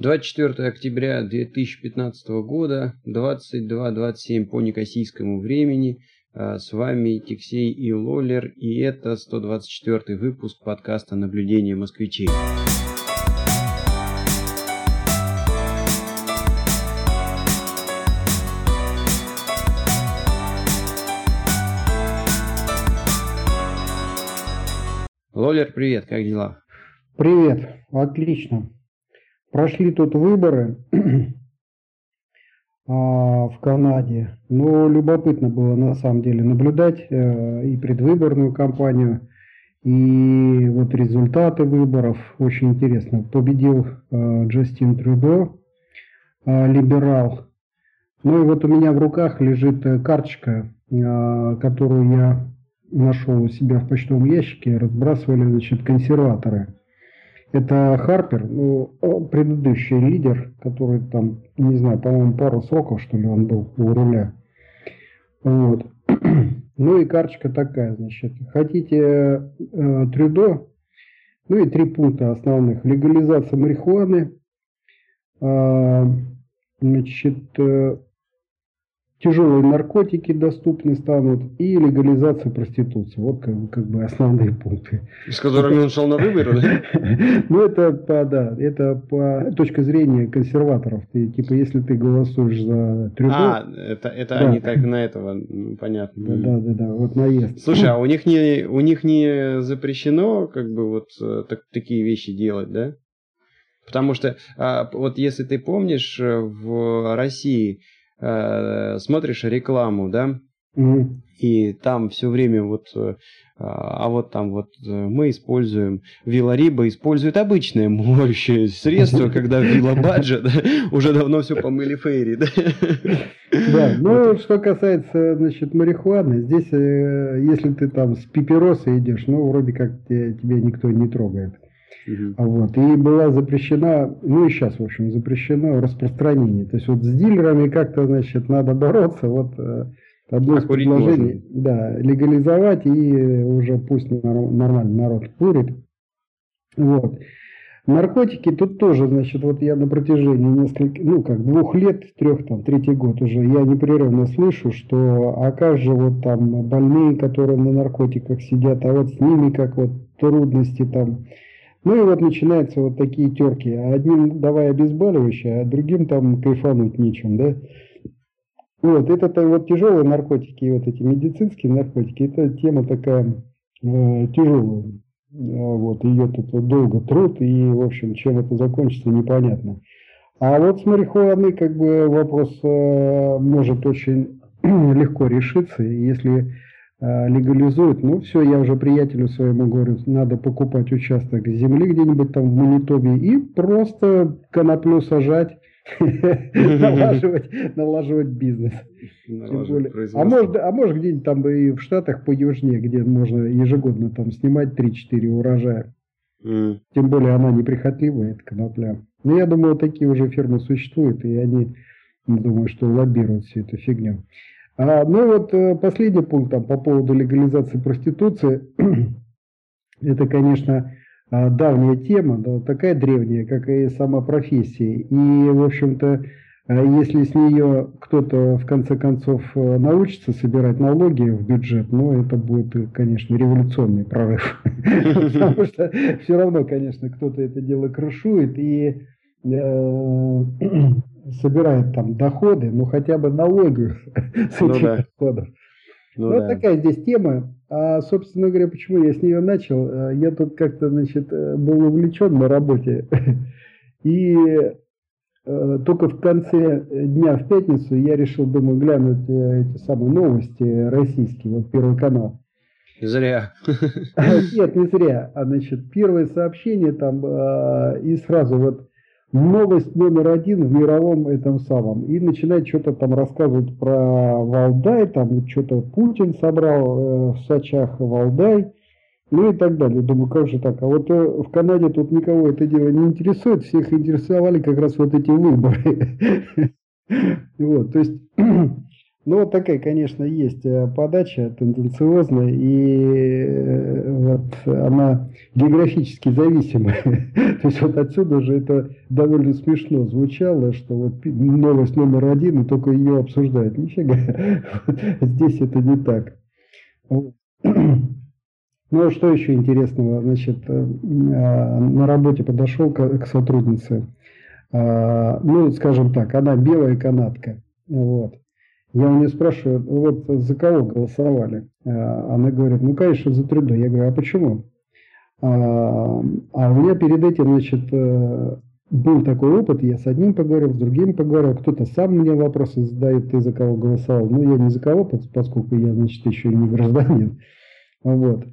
24 октября 2015 года, 22.27 по некосийскому времени. А, с вами Тиксей и Лолер, и это 124 выпуск подкаста «Наблюдение москвичей». Лолер, привет, как дела? Привет, отлично. Прошли тут выборы а, в Канаде. Но любопытно было на самом деле наблюдать э, и предвыборную кампанию, и вот результаты выборов. Очень интересно. Победил э, Джастин Трюдо, э, либерал. Ну и вот у меня в руках лежит карточка, которую я нашел у себя в почтовом ящике. Разбрасывали, значит, консерваторы – это Харпер, ну, предыдущий лидер, который там, не знаю, по-моему, пару сроков, что ли, он был у руля. Вот. Ну и карточка такая, значит. Хотите э, Трюдо, ну и три пункта основных. Легализация марихуаны, э, значит, э, тяжелые наркотики доступны станут и легализация проституции. Вот как, как бы основные пункты. С которыми он шел на выборы, да? Ну, это по, да, это по точке зрения консерваторов. Ты, типа, если ты голосуешь за Трюдо... А, это, это да. они так на этого, ну, понятно. Да, да, да, да, вот наезд. Слушай, а у них не, у них не запрещено, как бы, вот э, так, такие вещи делать, да? Потому что, а, вот если ты помнишь, э, в России э, смотришь рекламу, да, mm и там все время вот, э, а вот там вот э, мы используем, Вилариба использует обычное моющее средство, когда Вилабаджа уже давно все помыли Фейри, да. Да, ну что касается, значит, марихуаны, здесь, если ты там с папиросой идешь, ну, вроде как тебя никто не трогает. Угу. Вот. И была запрещена, ну и сейчас, в общем, запрещено распространение. То есть вот с дилерами как-то, значит, надо бороться. Вот э, одно а из предложений, можно. да, легализовать и уже пусть нормально народ курит. Вот. Наркотики тут тоже, значит, вот я на протяжении нескольких, ну как, двух лет, трех там, третий год уже, я непрерывно слышу, что а как же вот там больные, которые на наркотиках сидят, а вот с ними как вот трудности там, ну и вот начинаются вот такие терки. Одним давай обезболивающее, а другим там кайфануть нечем, да? Вот, это вот тяжелые наркотики, вот эти медицинские наркотики, это тема такая э, тяжелая. Э, вот, ее тут долго труд, и, в общем, чем это закончится, непонятно. А вот с марихуаной, как бы, вопрос э, может очень легко решиться, если легализуют, ну все, я уже приятелю своему говорю, надо покупать участок земли где-нибудь там в Манитобе и просто коноплю сажать, налаживать, налаживать бизнес. А может, а может где-нибудь там и в Штатах по южнее, где можно ежегодно там снимать 3-4 урожая. Тем более она неприхотливая, эта конопля. Но я думаю, такие уже фирмы существуют, и они, думаю, что лоббируют всю эту фигню. А, ну вот э, последний пункт там, по поводу легализации проституции. Это, конечно, а, давняя тема, да, такая древняя, как и сама профессия. И, в общем-то, а, если с нее кто-то в конце концов э, научится собирать налоги в бюджет, ну, это будет, конечно, революционный прорыв. Потому что все равно, конечно, кто-то это дело крышует. И э, собирает там доходы, ну хотя бы налоги с ну, этих да. доходов. Ну, ну да. такая здесь тема. А, собственно говоря, почему я с нее начал? Э, я тут как-то, значит, э, был увлечен на работе. И э, только в конце дня, в пятницу, я решил, думаю, глянуть эти самые новости российские, вот Первый канал. Зря. Нет, не зря. А значит, первое сообщение там, и сразу вот новость номер один в мировом этом самом. И начинает что-то там рассказывать про Валдай, там что-то Путин собрал э, в Сочах Валдай, ну и так далее. Думаю, как же так? А вот э, в Канаде тут никого это дело не интересует, всех интересовали как раз вот эти выборы. Вот, то есть Ну, вот такая, конечно, есть э, подача тенденциозная, и э, вот она географически зависимая. То есть вот отсюда же это довольно смешно звучало, что вот новость номер один, и только ее обсуждают. Нифига, здесь это не так. Ну, а что еще интересного? Значит, э, а, на работе подошел к сотруднице. А, ну, скажем так, она белая канатка. Вот. Я у нее спрашиваю, вот за кого голосовали? Она говорит, ну, конечно, за Трюдо. Я говорю, а почему? А у меня перед этим, значит, э, был такой опыт, я с одним поговорил, с другим поговорил, кто-то сам мне вопросы задает, ты за кого голосовал. Ну, я не за кого, поскольку я, значит, еще не гражданин. Вот.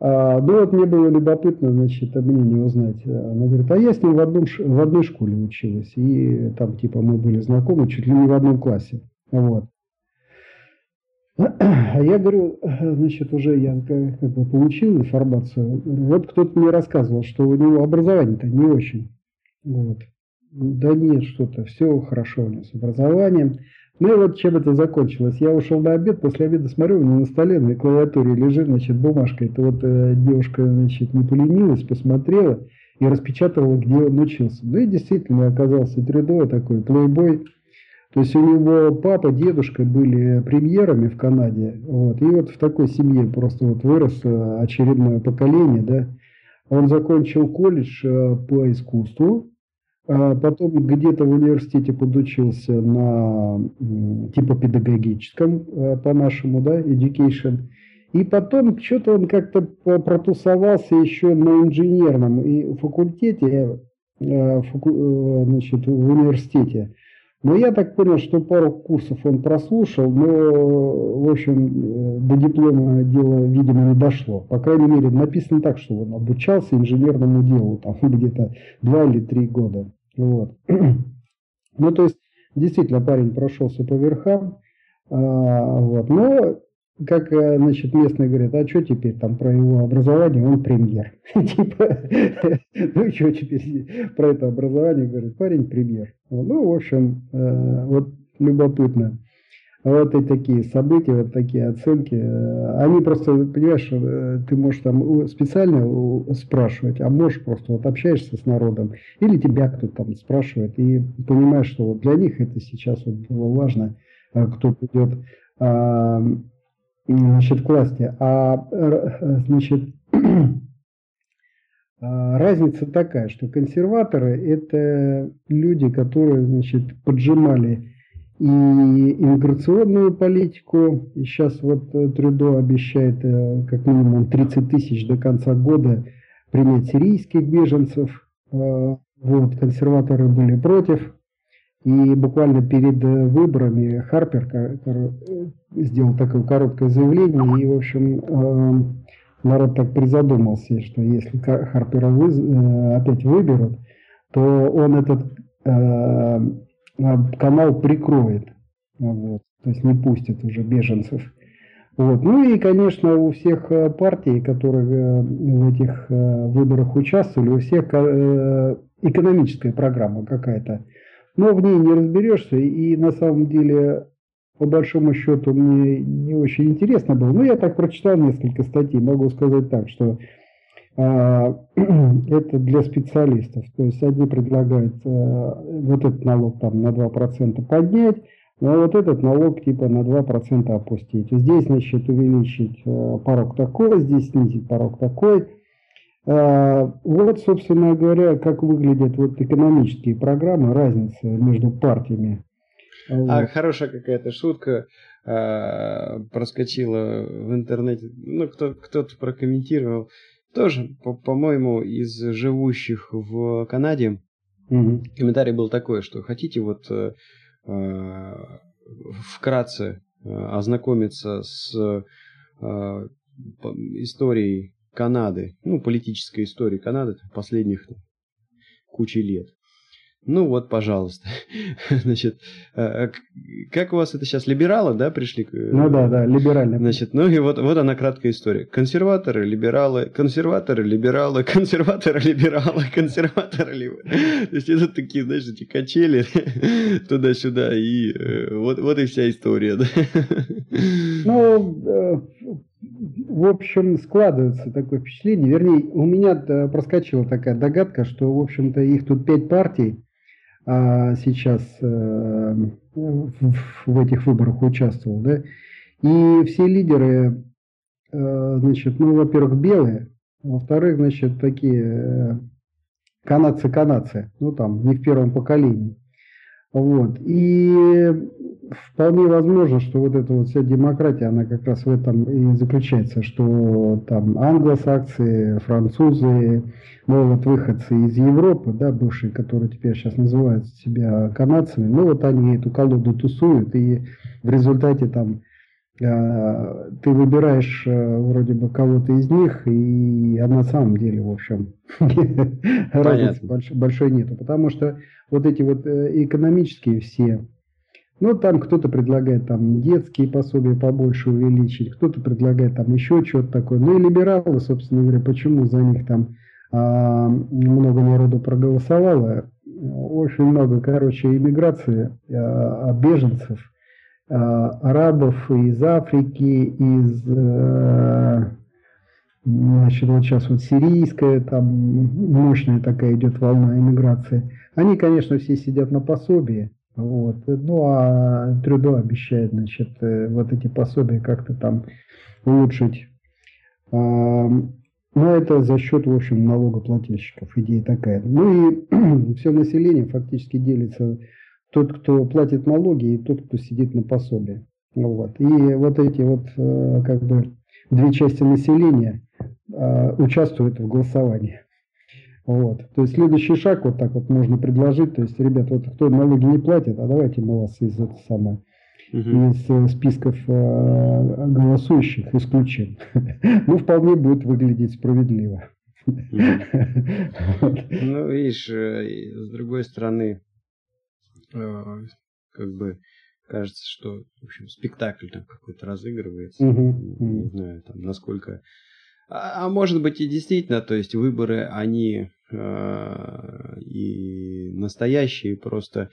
А, ну вот мне было любопытно, значит, мнение узнать. Она говорит, а я с ним в, одном, в одной школе училась. И там типа мы были знакомы чуть ли не в одном классе. Вот. Я говорю, значит, уже я как, бы получил информацию. Вот кто-то мне рассказывал, что у него образование-то не очень. Вот. Да нет, что-то, все хорошо у него с образованием. Ну и вот чем это закончилось. Я ушел на обед, после обеда смотрю, у меня на столе на клавиатуре лежит, значит, бумажка. Это вот э, девушка, значит, не поленилась, посмотрела и распечатала, где он учился. Ну и действительно оказался трудовой такой, плейбой. То есть у него папа, дедушка были премьерами в Канаде. Вот, и вот в такой семье просто вот вырос э, очередное поколение, да. Он закончил колледж э, по искусству, а потом где-то в университете подучился на типа педагогическом, э, по-нашему, да, education. И потом что-то он как-то протусовался еще на инженерном и факультете, э, факу, значит, в университете. Но я так понял, что пару курсов он прослушал, но, в общем, до диплома дело, видимо, не дошло. По крайней мере, написано так, что он обучался инженерному делу, там где-то два или три года. Вот. Ну, то есть, действительно, парень прошелся по верхам, а, вот. но как, э, значит, местные говорят, а что теперь там про его образование, он премьер. Типа, ну что теперь про это образование, говорит, парень премьер. Ну, в общем, э, вот любопытно. Вот и такие события, вот такие оценки. Э, они просто, понимаешь, ты можешь там специально спрашивать, а можешь просто вот общаешься с народом, или тебя кто-то там спрашивает, и понимаешь, что вот для них это сейчас вот было важно, кто придет значит, к власти. А значит, а, разница такая, что консерваторы – это люди, которые значит, поджимали и иммиграционную политику. И сейчас вот э, Трюдо обещает э, как минимум 30 тысяч до конца года принять сирийских беженцев. А, вот, консерваторы были против. И буквально перед э, выборами Харпер э, сделал такое короткое заявление, и, в общем, э, народ так призадумался, что если Харпера опять выберут, то он этот канал прикроет, вот, то есть не пустит уже беженцев. Вот. Ну и, конечно, у всех партий, которые в этих выборах участвовали, у всех экономическая программа какая-то но в ней не разберешься, и на самом деле, по большому счету, мне не очень интересно было. Но я так прочитал несколько статей, могу сказать так, что а, это для специалистов. То есть одни предлагают а, вот этот налог там на 2% поднять, а вот этот налог типа на 2% опустить. Здесь, значит, увеличить а, порог такой, здесь снизить порог такой – вот, собственно говоря, как выглядят вот экономические программы, разница между партиями. А хорошая какая-то шутка а, проскочила в интернете. Ну, кто, кто-то прокомментировал. Тоже, по-моему, из живущих в Канаде угу. комментарий был такой, что хотите вот э, э, вкратце э, ознакомиться с э, историей Канады, ну, политической истории Канады последних кучи лет, Ну вот, пожалуйста. Значит, а, а как у вас это сейчас, либералы, да, пришли? Ну да, да, либеральные. Значит, ну и вот, вот она краткая история. Консерваторы, либералы, консерваторы, либералы, консерваторы, либералы, консерваторы, либералы. То есть это такие, знаешь, эти качели туда-сюда, и э, вот, вот и вся история, да. Ну, э, в общем, складывается такое впечатление. Вернее, у меня проскочила такая догадка, что, в общем-то, их тут пять партий, а сейчас э, в этих выборах участвовал, да, и все лидеры, э, значит, ну, во-первых, белые, во-вторых, значит, такие канадцы-канадцы, э, ну, там, не в первом поколении. Вот. И вполне возможно, что вот эта вот вся демократия, она как раз в этом и заключается, что там англосаксы, французы, ну вот выходцы из Европы, да, бывшие, которые теперь сейчас называют себя канадцами, ну вот они эту колоду тусуют, и в результате там э, ты выбираешь э, вроде бы кого-то из них, и а на самом деле, в общем, разницы большой, большой нету, потому что вот эти вот э, экономические все ну, там кто-то предлагает там детские пособия побольше увеличить, кто-то предлагает там еще что-то такое. Ну и либералы, собственно говоря, почему за них там а, много народу проголосовало. Очень много, короче, иммиграции а, беженцев, а, арабов из Африки, из а, значит, вот сейчас вот сирийская, там мощная такая идет волна иммиграции. Они, конечно, все сидят на пособии, вот. Ну, а Трюдо обещает, значит, э, вот эти пособия как-то там улучшить. Но это за счет, в общем, налогоплательщиков. Идея такая. Ну и все население фактически делится тот, кто платит налоги, и тот, кто сидит на пособии. Вот. И вот эти вот э, как бы две части населения э, участвуют в голосовании. Вот. То есть следующий шаг вот так вот можно предложить. То есть, ребят, вот кто налоги не платит, а давайте мы вас из этого угу. из э, списков э, голосующих исключим. ну, вполне будет выглядеть справедливо. Ну, видишь, э, с другой стороны, как бы кажется, что, в общем, спектакль там какой-то разыгрывается. Не знаю, там, насколько а, а может быть и действительно, то есть выборы, они э, и настоящие, просто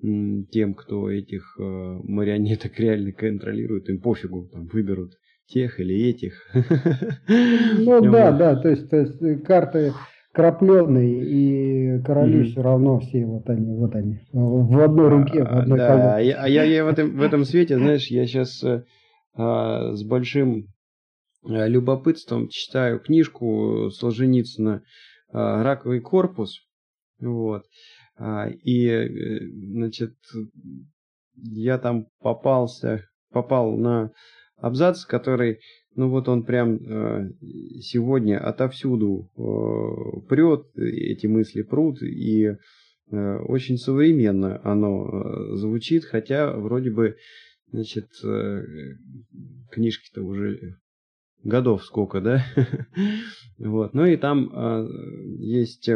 тем, кто этих э, марионеток реально контролирует, им пофигу, там выберут тех или этих. Ну да, да, то есть, то есть э, карты крапленые и короли mm-hmm. все равно все вот они, вот они, в одной руке, в одной да, колонке. А я, я в, этом, в этом свете, знаешь, я сейчас э, а, с большим любопытством читаю книжку Солженицына э, «Раковый корпус». Вот. А, и, э, значит, я там попался, попал на абзац, который, ну вот он прям сегодня отовсюду прет, эти мысли прут, и очень современно оно звучит, хотя вроде бы, значит, книжки-то уже годов сколько, да? вот. Ну и там э, есть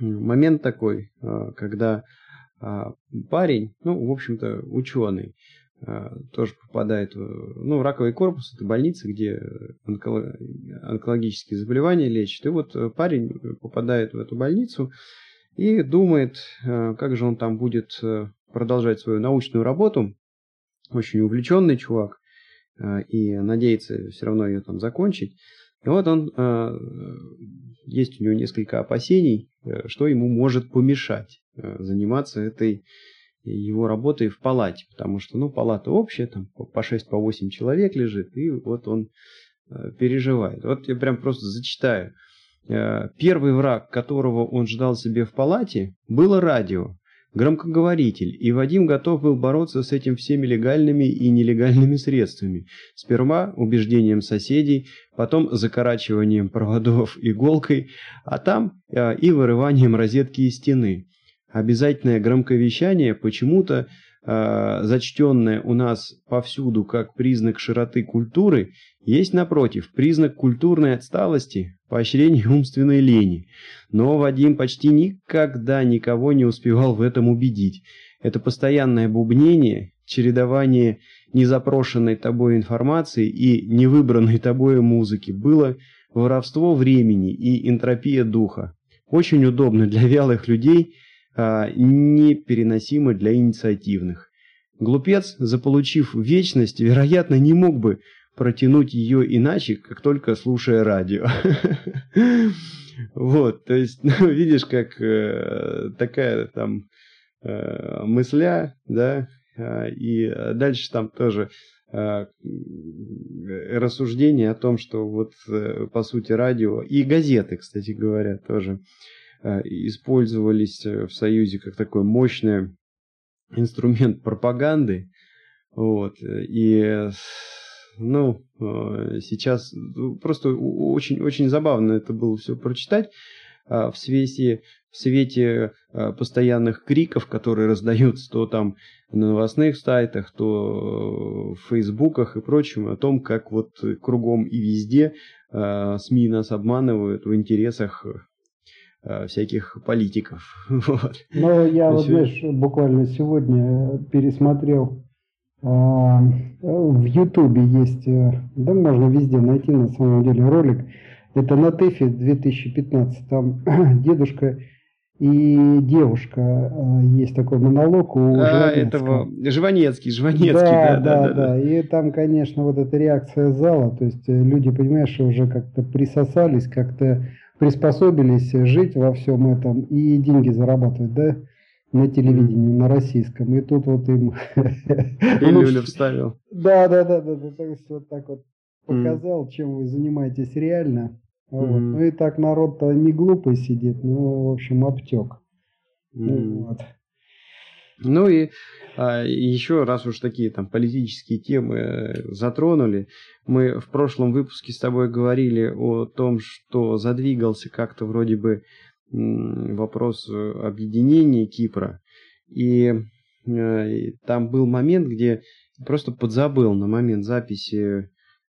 момент такой, э, когда э, парень, ну, в общем-то, ученый, э, тоже попадает в... Ну, раковый корпус – это больница, где онколог... онкологические заболевания лечат. И вот парень попадает в эту больницу и думает, э, как же он там будет продолжать свою научную работу. Очень увлеченный чувак. Э, и надеется все равно ее там закончить. И вот он, э, есть у него несколько опасений, э, что ему может помешать заниматься этой его работой в палате, потому что, ну, палата общая, там по 6, по 8 человек лежит, и вот он переживает. Вот я прям просто зачитаю. Первый враг, которого он ждал себе в палате, было радио громкоговоритель, и Вадим готов был бороться с этим всеми легальными и нелегальными средствами. Сперва убеждением соседей, потом закорачиванием проводов иголкой, а там э, и вырыванием розетки из стены. Обязательное громковещание почему-то зачтенное у нас повсюду как признак широты культуры, есть, напротив, признак культурной отсталости, поощрения умственной лени. Но Вадим почти никогда никого не успевал в этом убедить. Это постоянное бубнение, чередование незапрошенной тобой информации и невыбранной тобой музыки было воровство времени и энтропия духа. Очень удобно для вялых людей, а непереносимо для инициативных. Глупец, заполучив вечность, вероятно, не мог бы протянуть ее иначе, как только слушая радио. Вот, то есть, ну, видишь, как э, такая там э, мысля, да, э, и дальше там тоже э, рассуждение о том, что вот, по сути, радио и газеты, кстати говоря, тоже использовались в Союзе как такой мощный инструмент пропаганды, вот, и ну, э, сейчас ну, просто очень-очень забавно это было все прочитать а, в свете, в свете постоянных криков, которые раздаются то там на новостных сайтах, то в фейсбуках и прочем, о том, как вот кругом и везде СМИ нас обманывают в интересах всяких политиков. Вот. Ну, я вот, знаешь, буквально сегодня пересмотрел а, в Ютубе есть, э, да можно везде найти на самом деле ролик. Это на ТЭФе 2015. Там дедушка и девушка э, есть такой монолог у а, этого Жванецкий, Жванецкий, да, да, да, да, да. И там, конечно, вот эта реакция зала, то есть э, люди, понимаешь, уже как-то присосались, как-то приспособились жить во всем этом и деньги зарабатывать, да на телевидении, на российском. И тут вот им... Илюля вставил. Да, да, да, да, да. То есть вот так вот показал, чем вы занимаетесь реально. Вот. Ну и так народ-то не глупый сидит, ну, в общем, обтек. Ну, вот. Ну и а, еще раз уж такие там политические темы э, затронули, мы в прошлом выпуске с тобой говорили о том, что задвигался как-то вроде бы вопрос э, объединения Кипра. И, э, и там был момент, где просто подзабыл на момент записи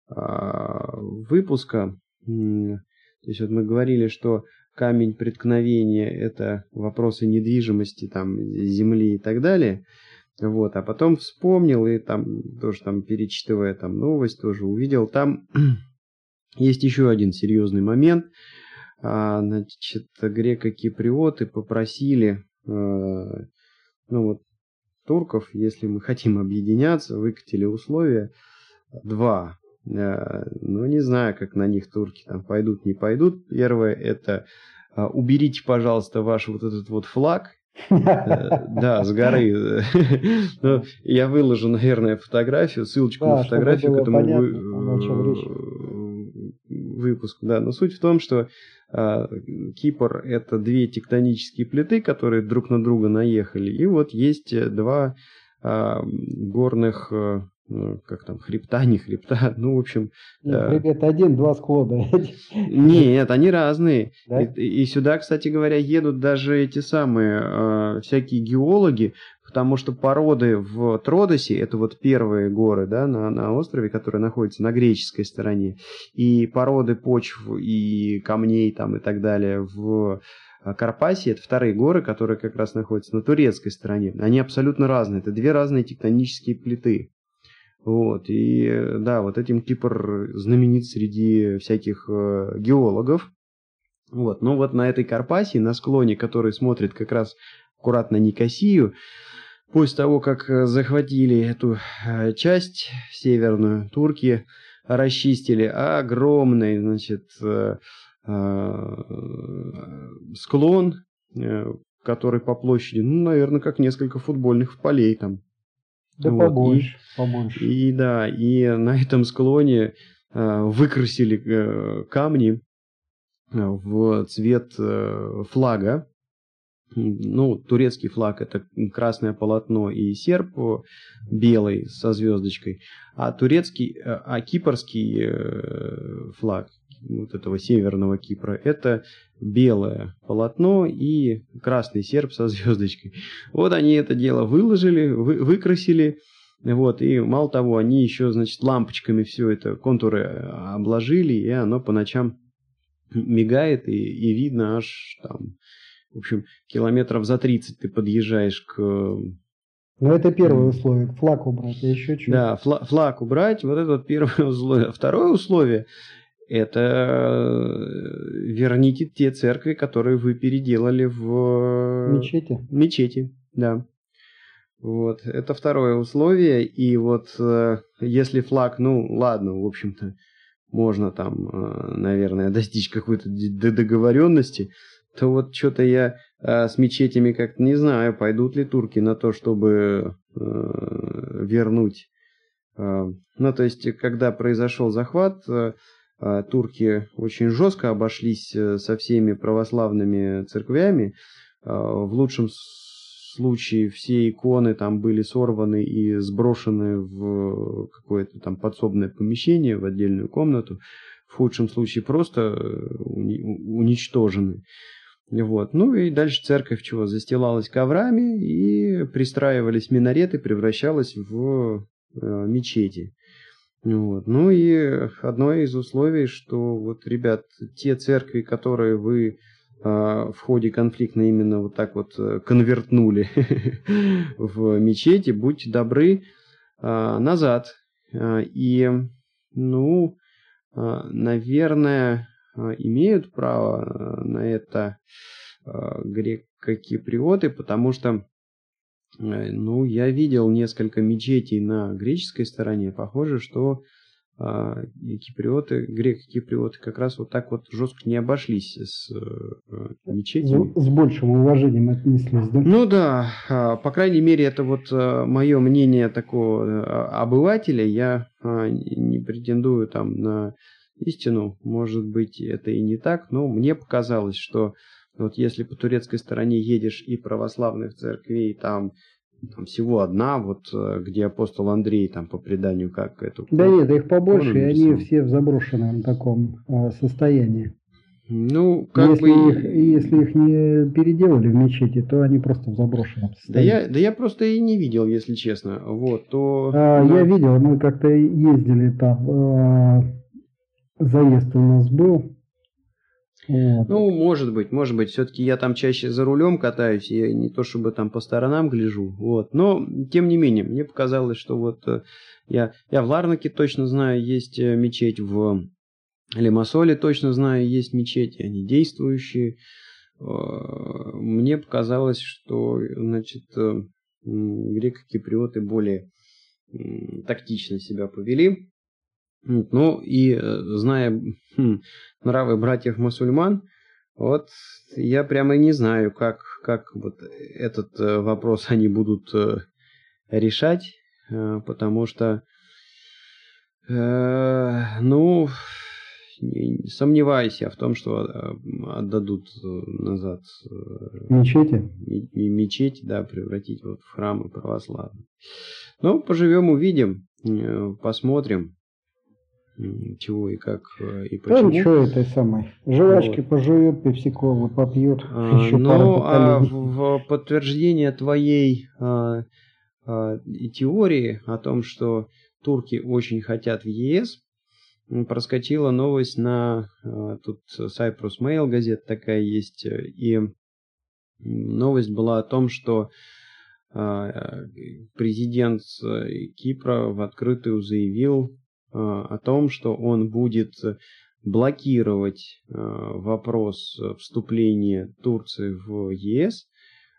а, выпуска. То есть вот мы говорили, что камень преткновения это вопросы недвижимости, там, земли и так далее. Вот, а потом вспомнил и там тоже там перечитывая там новость тоже увидел, там есть еще один серьезный момент – а, значит, греко-киприоты попросили, э, ну вот, турков, если мы хотим объединяться, выкатили условия два. Э, ну, не знаю, как на них турки там пойдут, не пойдут. Первое это а, уберите, пожалуйста, ваш вот этот вот флаг, э, да, с горы. ну, я выложу, наверное, фотографию, ссылочку на фотографию к этому выпуску. Да, но суть в том, что а, Кипр это две тектонические плиты, которые друг на друга наехали. И вот есть э, два а, горных ну, как там, хребта, не хребта, ну, в общем... Нет, э... Это один, два склада. Нет, они разные. Да? И, и сюда, кстати говоря, едут даже эти самые э, всякие геологи, потому что породы в Тродосе, это вот первые горы да, на, на острове, которые находятся на греческой стороне, и породы почв и камней там и так далее в э, Карпасии, это вторые горы, которые как раз находятся на турецкой стороне. Они абсолютно разные. Это две разные тектонические плиты. Вот, и да, вот этим Кипр знаменит среди всяких э, геологов. Вот, но вот на этой Карпасии, на склоне, который смотрит как раз аккуратно Никосию, после того, как э, захватили эту э, часть северную, турки расчистили огромный, значит, э, склон, который по площади, ну, наверное, как несколько футбольных полей там. Да вот. побольше, и, побольше. И да, и на этом склоне выкрасили камни в цвет флага ну, турецкий флаг это красное полотно и серп белый со звездочкой, а турецкий, э, а кипрский э, флаг, вот этого северного Кипра, это белое полотно и красный серп со звездочкой. Вот они это дело выложили, вы, выкрасили, вот, и мало того, они еще, значит, лампочками все это, контуры обложили, и оно по ночам мигает, и, и видно аж там, в общем, километров за 30 ты подъезжаешь к ну, это первое условие, флаг убрать, а еще что? Да, флаг, флаг убрать, вот это вот первое условие. Второе условие – это э, верните те церкви, которые вы переделали в... Мечети? Мечети, да. Вот, это второе условие, и вот э, если флаг, ну, ладно, в общем-то, можно там, э, наверное, достичь какой-то договоренности, то вот что-то я э, с мечетями как-то не знаю, пойдут ли турки на то, чтобы э, вернуть. Э, ну, то есть, когда произошел захват, э, э, турки очень жестко обошлись э, со всеми православными церквями. Э, в лучшем случае все иконы там были сорваны и сброшены в какое-то там подсобное помещение, в отдельную комнату. В худшем случае просто э, уничтожены. Вот. Ну и дальше церковь чего? Застилалась коврами и пристраивались минареты, превращалась в э, мечети. Вот. Ну и одно из условий, что вот, ребят, те церкви, которые вы э, в ходе конфликта именно вот так вот э, конвертнули в мечети, будьте добры э, назад. Э, и, ну, наверное, а, имеют право э, на это а, греко-киприоты, потому что ну, я видел несколько мечетей на греческой стороне. Похоже, что а, киприоты, греко-киприоты как раз вот так вот жестко не обошлись с э, мечетями. С большим уважением отнеслись, да? Ну да, по крайней мере, это вот мое мнение такого обывателя. Я не претендую там на истину. Может быть, это и не так, но мне показалось, что вот если по турецкой стороне едешь и православных церквей там, там всего одна, вот э, где апостол Андрей там по преданию как эту... Да нет, их побольше, и они все в заброшенном таком э, состоянии. Ну, как если бы... Их, если их не переделали в мечети, то они просто в заброшенном состоянии. Да я, да я просто и не видел, если честно. Вот, то... А, на... Я видел, мы как-то ездили там... Э, заезд у нас был. Вот. Ну, может быть, может быть. Все-таки я там чаще за рулем катаюсь, и не то чтобы там по сторонам гляжу. Вот. Но, тем не менее, мне показалось, что вот э, я, я в Ларнаке точно знаю, есть э, мечеть, в Лимассоле точно знаю, есть мечети, они действующие. Э, мне показалось, что, значит, греко-киприоты более тактично себя повели. Ну и э, зная хм, нравы братьев-мусульман, вот я прямо не знаю, как, как вот этот э, вопрос они будут э, решать, потому что, ну, сомневаюсь я в том, что отдадут назад мечети, мечети, да, превратить вот в храмы православные. Ну, поживем, увидим, посмотрим чего и как э, и почему. Да ничего этой самой. Жвачки вот. пожует, пепсиколы попьет. А, еще ну, а в, подтверждение твоей а, а, теории о том, что турки очень хотят в ЕС, проскочила новость на а, тут Cyprus Mail газета такая есть, и новость была о том, что а, президент Кипра в открытую заявил о том, что он будет блокировать а, вопрос вступления Турции в ЕС,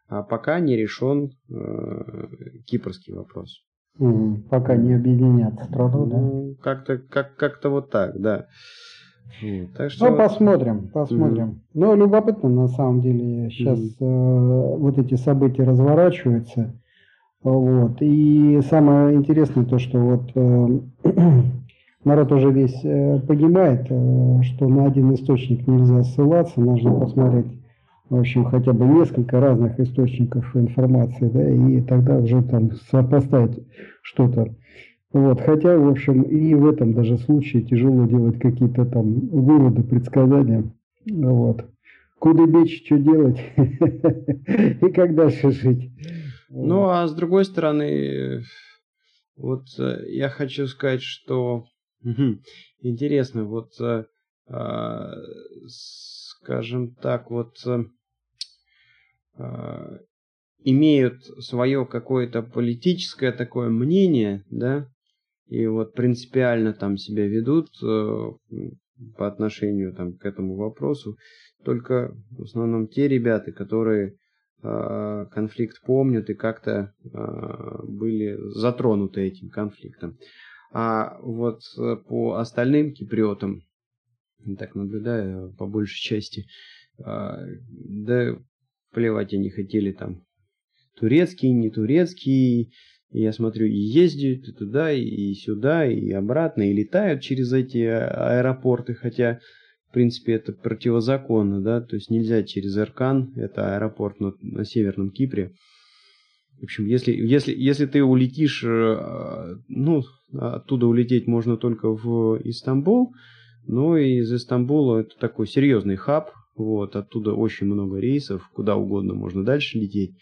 а пока не решен кипрский вопрос. пока не объединят страну, ну, да? Как-то как, как-то вот так, да. Так что... Ну, посмотрим, посмотрим. Mm-hmm. Ну, любопытно, на самом деле, сейчас mm-hmm. э, вот эти события разворачиваются. Вот. И самое интересное то, что вот э, народ уже весь э, понимает, э, что на один источник нельзя ссылаться, нужно посмотреть, в общем, хотя бы несколько разных источников информации, да, и тогда уже там сопоставить что-то. Вот, хотя, в общем, и в этом даже случае тяжело делать какие-то там выводы, предсказания. Вот. Куда бечь, что делать и как дальше жить. Ну, а с другой стороны, вот э, я хочу сказать, что интересно, вот, э, а, скажем так, вот э, а, имеют свое какое-то политическое такое мнение, да, и вот принципиально там себя ведут э, по отношению там к этому вопросу, только в основном те ребята, которые э, конфликт помнят и как-то э, были затронуты этим конфликтом. А вот по остальным киприотам, так наблюдаю, по большей части, да плевать они хотели там турецкий, не турецкий, и я смотрю, и ездят и туда, и сюда, и обратно, и летают через эти аэропорты, хотя, в принципе, это противозаконно, да, то есть нельзя через Эркан, это аэропорт на, на Северном Кипре. В общем, если, если, если ты улетишь, э, ну, оттуда улететь можно только в Истамбул, но из Истамбула это такой серьезный хаб, вот, оттуда очень много рейсов, куда угодно можно дальше лететь.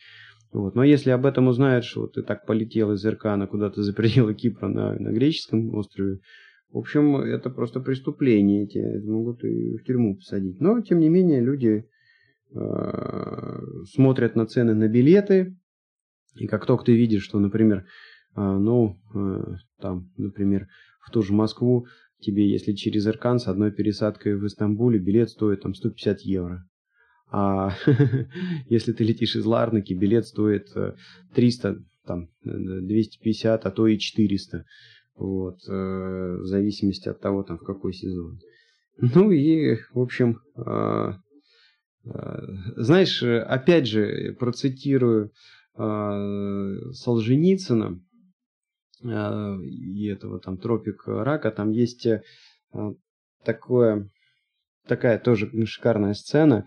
Вот. Но если об этом узнают, что ты так полетел из Иркана куда-то за пределы Кипра на, на греческом острове, в общем, это просто преступление, тебя могут и в тюрьму посадить. Но, тем не менее, люди э, смотрят на цены на билеты, и как только ты видишь, что, например, э, ну, э, там, например, в ту же Москву, тебе, если через Иркан с одной пересадкой в Истамбуле, билет стоит там 150 евро. А если ты летишь из Ларнаки, билет стоит 300, э, там, 250, а то и 400. Вот, в зависимости от того, там, в какой сезон. Ну и, в общем, знаешь, опять же, процитирую Солженицына и этого там тропик рака, там есть такое, такая тоже шикарная сцена,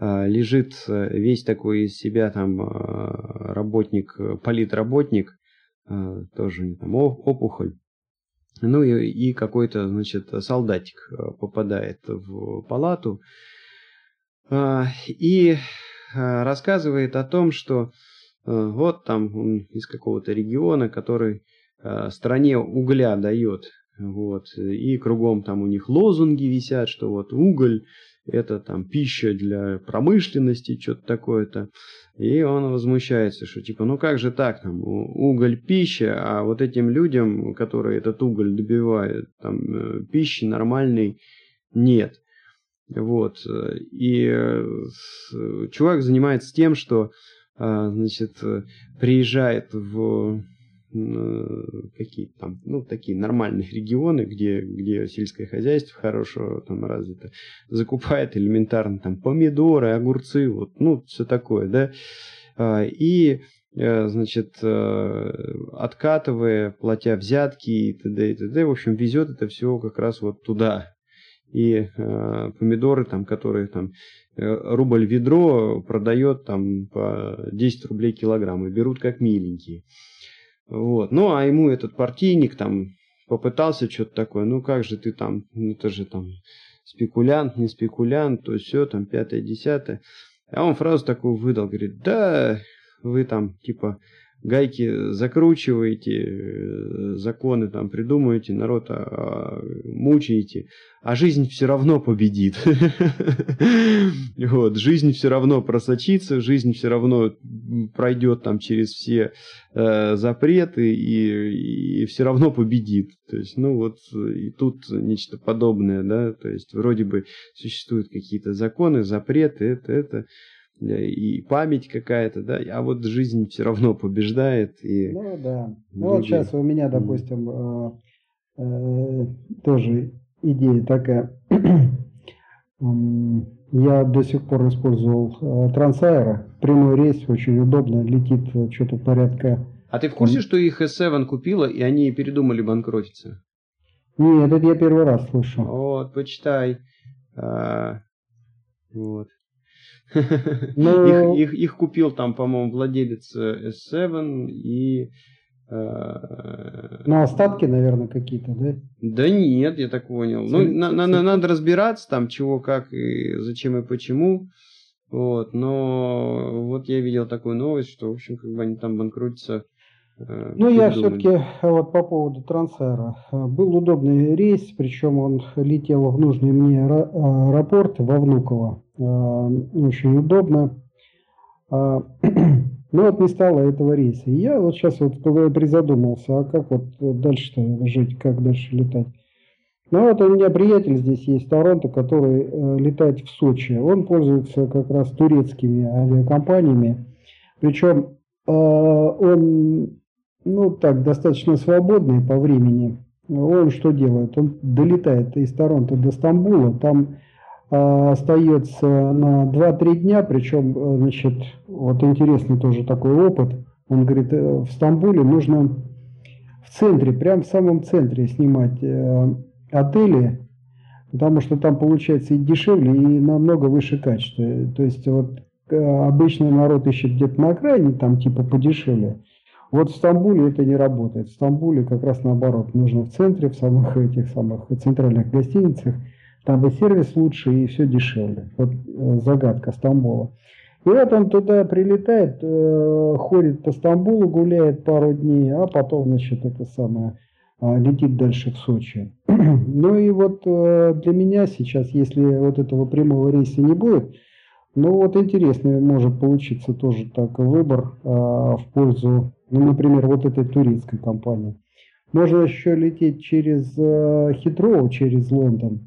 лежит э, весь такой из себя там работник, политработник, тоже там опухоль. Ну и, и какой-то, значит, солдатик попадает в палату и рассказывает о том, что вот там он из какого-то региона, который стране угля дает, вот, и кругом там у них лозунги висят, что вот уголь это там пища для промышленности, что-то такое-то. И он возмущается, что типа, ну как же так, там, уголь пища, а вот этим людям, которые этот уголь добивают, там, э, пищи нормальной нет. Вот. И э, чувак занимается тем, что значит, приезжает в какие там, ну, такие нормальные регионы, где, где сельское хозяйство хорошо там развито, закупает элементарно там помидоры, огурцы, вот, ну, все такое, да, а, и э, значит, э, откатывая, платя взятки и т.д. и т.д. В общем, везет это все как раз вот туда. И э, помидоры, там, которые там рубль ведро продает там по 10 рублей килограмм и берут как миленькие. Вот. Ну, а ему этот партийник там попытался что-то такое, ну как же ты там, ну это же там спекулянт, не спекулянт, то все, там пятое, десятое. А он фразу такую выдал, говорит, да, вы там типа гайки закручиваете, э, законы там придумываете, народ а, а, мучаете, а жизнь все равно победит. Вот, жизнь все равно просочится, жизнь все равно пройдет там через все э, запреты и, и все равно победит. То есть, ну вот и тут нечто подобное, да, то есть вроде бы существуют какие-то законы, запреты, это, это, и память какая-то, да, а вот жизнь все равно побеждает. И ну да. Ну вот сейчас у меня, допустим, э, э, тоже идея такая. Я до сих пор использовал э, Трансайра. Прямой рейс, очень удобно, летит что-то порядка. А ты в курсе, что их S7 купила, и они передумали банкротиться? Нет, это я первый раз слышу. Вот, почитай. А, вот. Но... их, их, их купил там, по-моему, владелец S7 и Ну, остатки, наверное, какие-то, да? Да нет, я так понял. Ну, на, на, надо разбираться там, чего, как, и зачем и почему. Вот, но вот я видел такую новость, что, в общем, как бы они там банкротятся. Э, ну, я все-таки э, вот по поводу Трансаэра. Э, был удобный рейс, причем он летел в нужный мне аэропорт во Внуково. Очень удобно. Но вот не стало этого рейса. И я вот сейчас вот призадумался, а как вот дальше-то жить, как дальше летать. Ну вот у меня приятель здесь есть Торонто, который э, летает в Сочи. Он пользуется как раз турецкими авиакомпаниями. Причем э, он, ну так, достаточно свободный по времени. Он что делает? Он долетает из Торонто до Стамбула, там э, остается на 2-3 дня, причем, э, значит, вот интересный тоже такой опыт. Он говорит, э, в Стамбуле нужно в центре, прям в самом центре снимать э, отели, потому что там получается и дешевле, и намного выше качество. То есть вот э, обычный народ ищет где-то на окраине, там типа подешевле. Вот в Стамбуле это не работает. В Стамбуле как раз наоборот. Нужно в центре, в самых этих самых центральных гостиницах. Там и сервис лучше, и все дешевле. Вот э, загадка Стамбула. И вот он туда прилетает, э, ходит по Стамбулу, гуляет пару дней, а потом, значит, это самое, а, летит дальше в Сочи. Ну и вот э, для меня сейчас, если вот этого прямого рейса не будет, ну вот интересный может получиться тоже так выбор а, в пользу, ну, например, вот этой турецкой компании. Можно еще лететь через Хитроу, через Лондон,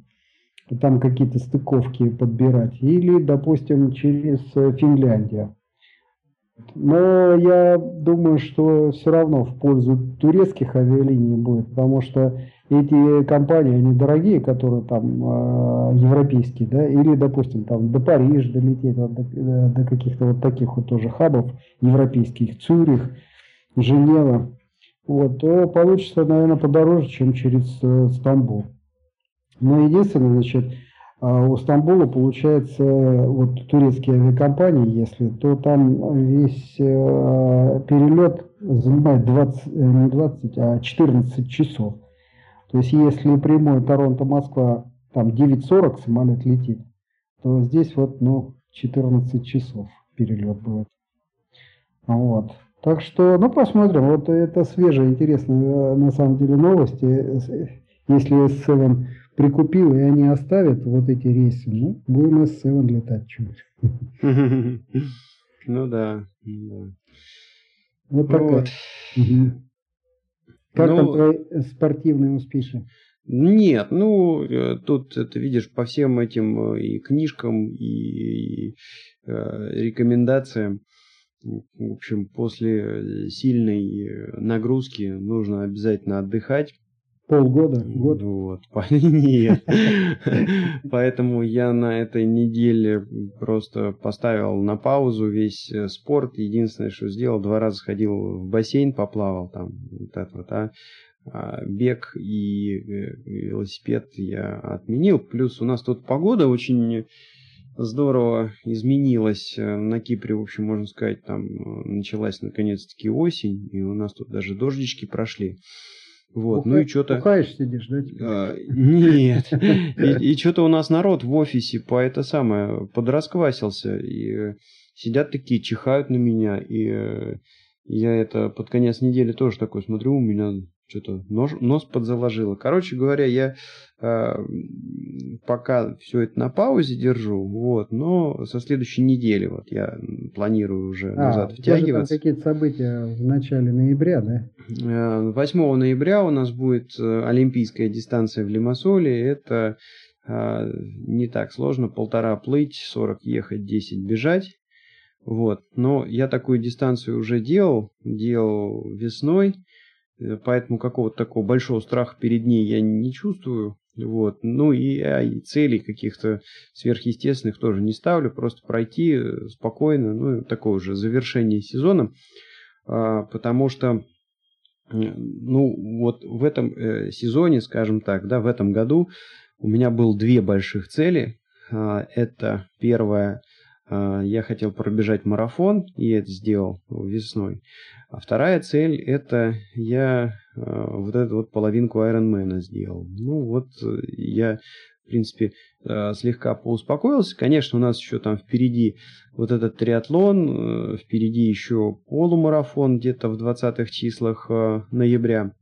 там какие-то стыковки подбирать, или, допустим, через э, Финляндию. Но я думаю, что все равно в пользу турецких авиалиний будет, потому что эти компании, они дорогие, которые там э, европейские, да, или, допустим, там до Парижа долететь, вот, до, э, до каких-то вот таких вот тоже хабов европейских, Цюрих, Женева, вот, то получится, наверное, подороже, чем через э, Стамбул. Но единственное, значит, а у Стамбула, получается, вот турецкие авиакомпании, если, то там весь э, перелет занимает 20, э, не 20, а 14 часов. То есть, если прямой Торонто-Москва, там 9.40 самолет летит, то здесь вот, ну, 14 часов перелет будет. Вот. Так что, ну, посмотрим. Вот это свежая, интересная, э, на самом деле, новости. Если S7 прикупил, и они оставят вот эти рейсы, ну, будем S7 летать чуть. Ну да, да. Вот так вот. Как там ну, твои спортивные успехи? Нет, ну, э, тут ты видишь по всем этим э, и книжкам, и, и э, рекомендациям, в общем, после сильной нагрузки нужно обязательно отдыхать, Полгода? Год? Вот. Нет. Поэтому я на этой неделе просто поставил на паузу весь э, спорт. Единственное, что сделал, два раза сходил в бассейн, поплавал там. Вот это вот, а, а бег и э, велосипед я отменил. Плюс у нас тут погода очень здорово изменилась. Э, на Кипре, в общем, можно сказать, там началась наконец-таки осень, и у нас тут даже дождички прошли. Вот, Уха... ну и что-то... Ухаешь сидишь, да? А, нет. И, и что-то у нас народ в офисе по это самое подрасквасился. И сидят такие, чихают на меня. И э, я это под конец недели тоже такой смотрю, у меня что-то нос, нос подзаложило. Короче говоря, я э, пока все это на паузе держу, вот, но со следующей недели вот я планирую уже а, назад втягиваться. какие-то события в начале ноября, да? 8 э, ноября у нас будет э, олимпийская дистанция в Лимассоле. Это э, не так сложно, полтора плыть, 40 ехать, 10 бежать. Вот. Но я такую дистанцию уже делал, делал весной. Э, поэтому какого-то такого большого страха перед ней я не чувствую. Вот. Ну и, а, и целей каких-то сверхъестественных тоже не ставлю. Просто пройти э, спокойно, ну, такое уже завершение сезона. А, потому что, ну, вот в этом э, сезоне, скажем так, да, в этом году у меня было две больших цели. А, это первое я хотел пробежать марафон, и это сделал весной. А вторая цель – это я вот эту вот половинку Ironman сделал. Ну вот я в принципе, э, слегка поуспокоился. Конечно, у нас еще там впереди вот этот триатлон, э, впереди еще полумарафон где-то в 20-х числах э, ноября.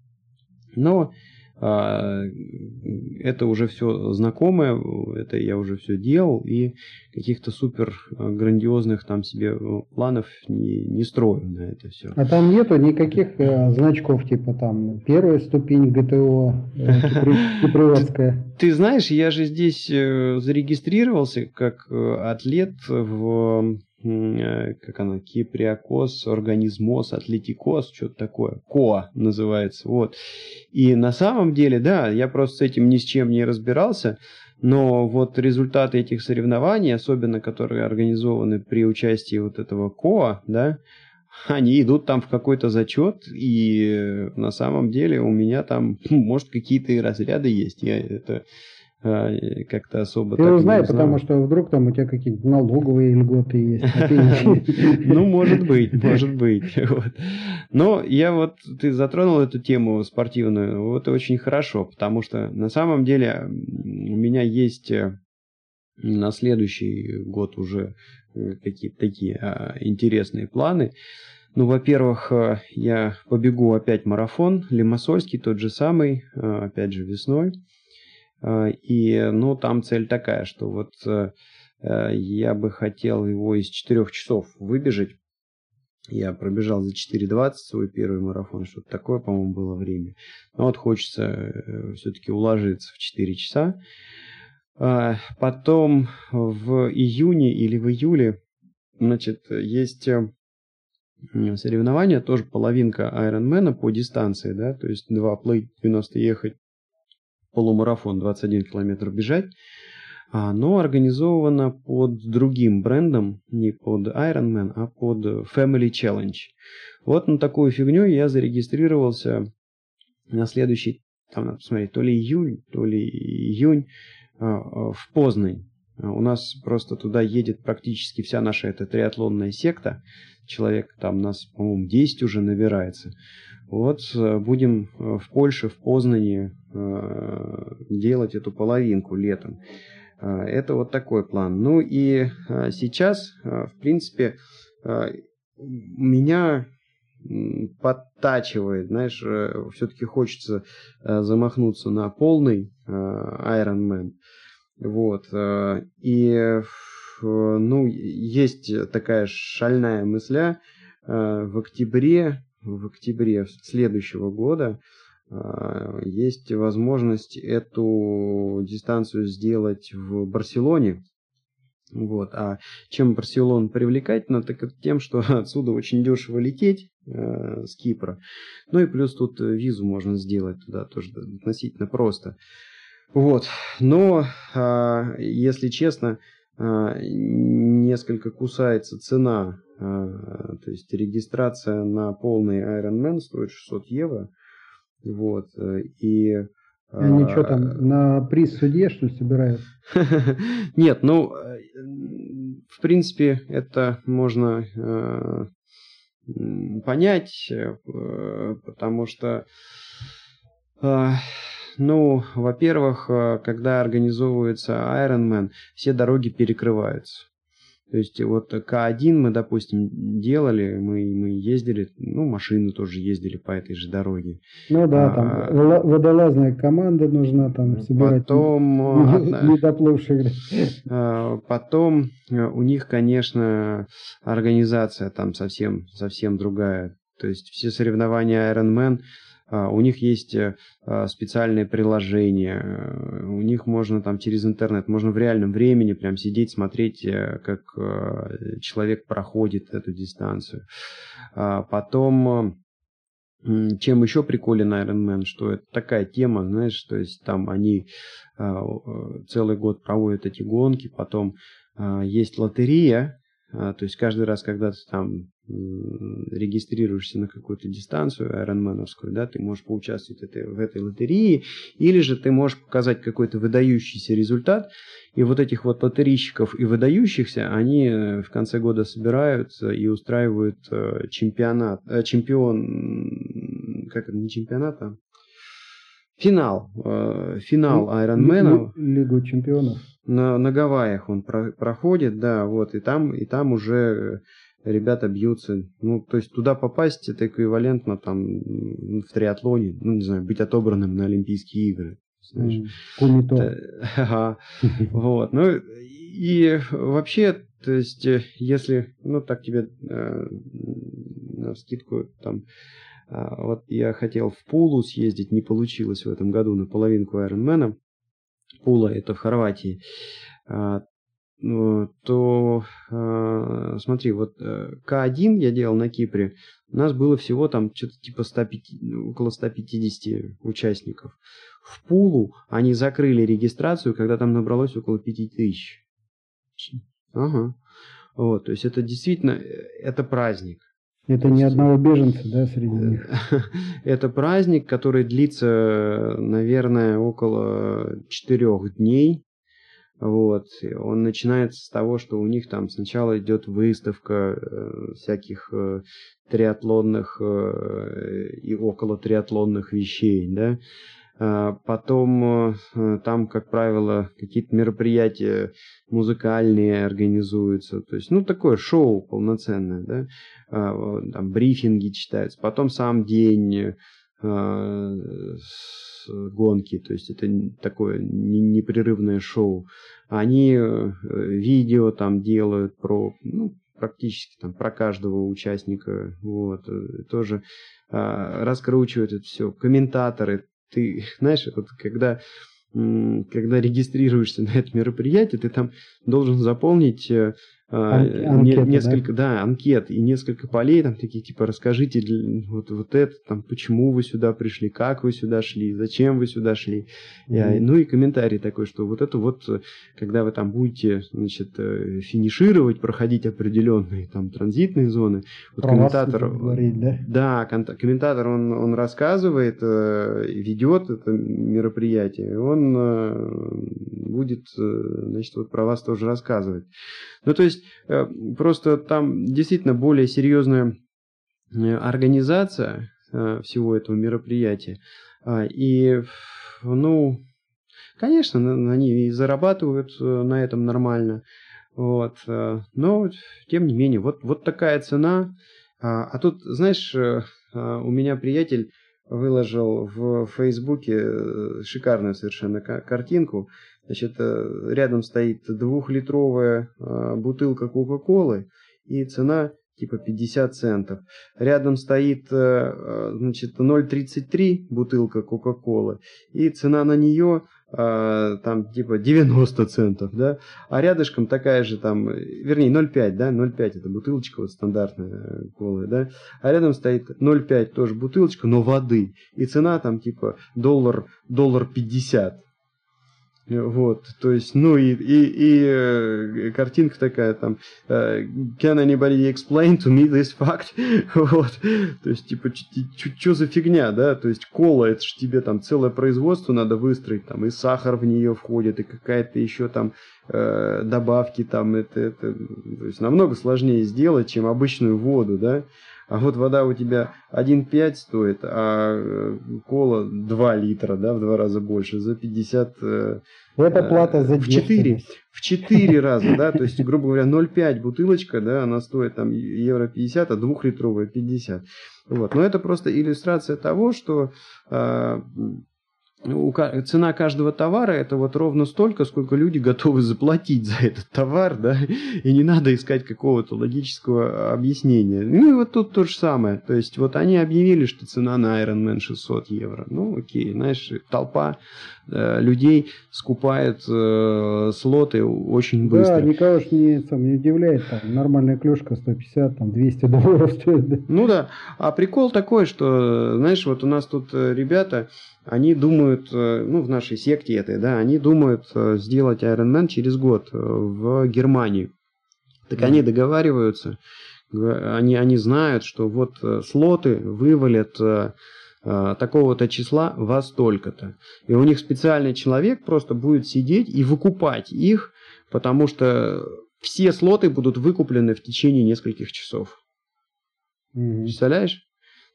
Но это уже все знакомое, это я уже все делал, и каких-то супер а, грандиозных там себе э, планов не, не строю на это все. А там нету никаких э, значков, типа там первая ступень ГТО, э, Ты знаешь, я же здесь э, зарегистрировался как атлет в как она, киприокоз, организмоз, атлетикоз, что-то такое, коа называется, вот. И на самом деле, да, я просто с этим ни с чем не разбирался, но вот результаты этих соревнований, особенно которые организованы при участии вот этого КОА, да, они идут там в какой-то зачет, и на самом деле у меня там, может, какие-то и разряды есть. Я это как-то особо Ты так узнай, не потому что вдруг там у тебя какие-то налоговые льготы есть. А ну, может быть, может быть. Но я вот, ты затронул эту тему спортивную, вот очень хорошо, потому что на самом деле у меня есть э, на следующий год уже э, какие-то такие а, интересные планы. Ну, во-первых, э, я побегу опять марафон, Лимассольский, тот же самый, опять же весной. А, и, ну, там цель такая, что вот э, э, я бы хотел его из 4 часов выбежать. Я пробежал за 4.20 свой первый марафон, что-то такое, по-моему, было время. Но вот хочется э, все-таки уложиться в 4 часа. А, потом в июне или в июле, значит, есть соревнования, тоже половинка Ironman по дистанции, да, то есть 2 плей 90 ехать, полумарафон 21 километр бежать, а, но организовано под другим брендом, не под Ironman, а под Family Challenge. Вот на такую фигню я зарегистрировался на следующий, там надо посмотреть, то ли июль, то ли июнь а, а, в Познань. У нас просто туда едет практически вся наша эта триатлонная секта. Человек там нас, по-моему, 10 уже набирается. Вот э, будем э, в Польше, в Познане делать эту половинку летом. Это вот такой план. Ну и сейчас, в принципе, меня подтачивает, знаешь, все-таки хочется замахнуться на полный Ironman. Вот. И, ну, есть такая шальная мысля в октябре в октябре следующего года есть возможность эту дистанцию сделать в Барселоне. Вот. А чем Барселона привлекательна, так это тем, что отсюда очень дешево лететь э, с Кипра. Ну и плюс тут визу можно сделать туда тоже относительно просто. Вот. Но, э, если честно, э, несколько кусается цена а, то есть регистрация на полный Ironman стоит 600 евро. Вот. Э, и они а, что там, на приз судье, что ли, собирают? Нет, ну, э, в принципе, это можно э, понять, потому что, ну, во-первых, когда организовывается Ironman, все дороги перекрываются. То есть вот К1 мы, допустим, делали, мы, мы ездили, ну, машины тоже ездили по этой же дороге. Ну да, там а, водолазная команда нужна там собирать потом, недоплывших. А, потом э, у них, конечно, организация там совсем, совсем другая. То есть все соревнования Ironman а, у них есть э, а, специальные приложения, э, у них можно там через интернет, можно в реальном времени прям сидеть, смотреть, э, как человек проходит эту дистанцию. А, потом чем еще приколен Iron Man, что это такая тема, знаешь, то есть там они целый год проводят эти гонки, потом есть лотерея, то есть каждый раз, когда ты там регистрируешься на какую-то дистанцию айронменовскую, да, ты можешь поучаствовать этой, в этой лотерее, или же ты можешь показать какой-то выдающийся результат, и вот этих вот лотерейщиков и выдающихся, они э, в конце года собираются и устраивают э, чемпионат, э, чемпион, как это, не чемпионат, а финал, финал Айронмена. Лигу чемпионов. На, на Гавайях он про, проходит, да, вот, и там, и там уже ребята бьются. Ну, то есть туда попасть это эквивалентно там в триатлоне, ну, не знаю, быть отобранным на Олимпийские игры. Знаешь. Mm, ага. Вот. Ну, и вообще, то есть, если, ну, так тебе э, на скидку там, э, вот я хотел в Пулу съездить, не получилось в этом году на половинку Айронмена. Пула это в Хорватии. А, то э, смотри, вот э, К1 я делал на Кипре, у нас было всего там что-то типа 150, около 150 участников. В Пулу они закрыли регистрацию, когда там набралось около 5000. Ага. Вот, то есть это действительно, э, это праздник. Это ни одного беженца, да, среди них? Это праздник, который длится, наверное, около четырех дней. Вот. Он начинается с того, что у них там сначала идет выставка э, всяких э, триатлонных э, и около триатлонных вещей, да. А потом э, там, как правило, какие-то мероприятия музыкальные организуются. То есть, ну, такое шоу полноценное, да. А, там брифинги читаются. Потом сам день а, гонки, то есть это такое непрерывное шоу. Они э, видео там делают про, ну, практически там про каждого участника, вот, э, тоже а, раскручивают это все. Комментаторы, ты знаешь, вот когда когда регистрируешься на это мероприятие, ты там должен заполнить э, а, Анкета, несколько, да? да, анкет и несколько полей, там такие, типа, расскажите вот, вот это, там, почему вы сюда пришли, как вы сюда шли, зачем вы сюда шли. Mm-hmm. ну и комментарий такой, что вот это вот, когда вы там будете, значит, э, финишировать, проходить определенные там транзитные зоны, вот Про комментатор... Говорить, да? Да, комментатор, он, он рассказывает, э, ведет это мероприятие, он э, будет, значит, вот про вас тоже рассказывать. Ну, то есть, э, просто там действительно более серьезная э, организация э, всего этого мероприятия. А, и, ну, конечно, они и зарабатывают на этом нормально. Вот. Но, тем не менее, вот, вот такая цена. А, а тут, знаешь, у меня приятель выложил в Фейсбуке шикарную совершенно картинку. Значит, э, рядом стоит двухлитровая э, бутылка Кока-Колы и цена типа 50 центов. Рядом стоит, э, значит, 0,33 бутылка Кока-Колы, и цена на нее там типа 90 центов, да, а рядышком такая же там, вернее 0,5, да, 0,5 это бутылочка вот стандартная колы, да, а рядом стоит 0,5 тоже бутылочка, но воды, и цена там типа доллар, доллар 50, вот, то есть, ну и, и, и э, картинка такая там, э, can anybody explain to me this fact? вот, то есть, типа, что за фигня, да, то есть, кола, это же тебе там целое производство надо выстроить, там, и сахар в нее входит, и какая-то еще там э, добавки там, это, это, то есть, намного сложнее сделать, чем обычную воду, да, а вот вода у тебя 1,5 стоит, а э, кола 2 литра, да, в два раза больше, за 50... Э, Это плата за в 4, в 4 раза, да, то есть, грубо говоря, 0,5 бутылочка, да, она стоит там евро 50, а двухлитровая 50. Вот. Но это просто иллюстрация того, что э, цена каждого товара это вот ровно столько, сколько люди готовы заплатить за этот товар, да, и не надо искать какого-то логического объяснения. Ну и вот тут то же самое. То есть вот они объявили, что цена на Iron Man 600 евро. Ну окей, знаешь, толпа людей скупает э, слоты очень быстро. Да, никого ж не, сам, не удивляет, там нормальная клюшка 150, там 200 долларов стоит. Да. Ну да, а прикол такой, что, знаешь, вот у нас тут э, ребята, они думают, э, ну, в нашей секте этой, да, они думают э, сделать Iron Man через год э, в Германии. Так mm. они договариваются, Они, они знают, что вот э, слоты вывалят э, э, такого-то числа во столько-то. И у них специальный человек просто будет сидеть и выкупать их, потому что все слоты будут выкуплены в течение нескольких часов. Mm-hmm. Представляешь?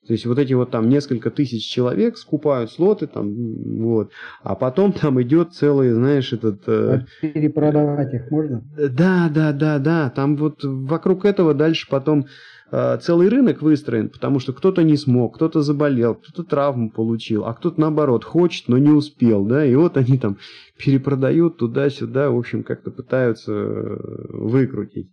То есть вот эти вот там несколько тысяч человек скупают слоты там, вот, а потом там идет целый, знаешь, этот... Э, а перепродавать их можно? Да, да, да, да. Там вот вокруг этого дальше потом э, целый рынок выстроен, потому что кто-то не смог, кто-то заболел, кто-то травму получил, а кто-то наоборот хочет, но не успел, да, и вот они там перепродают туда-сюда, в общем, как-то пытаются э, выкрутить.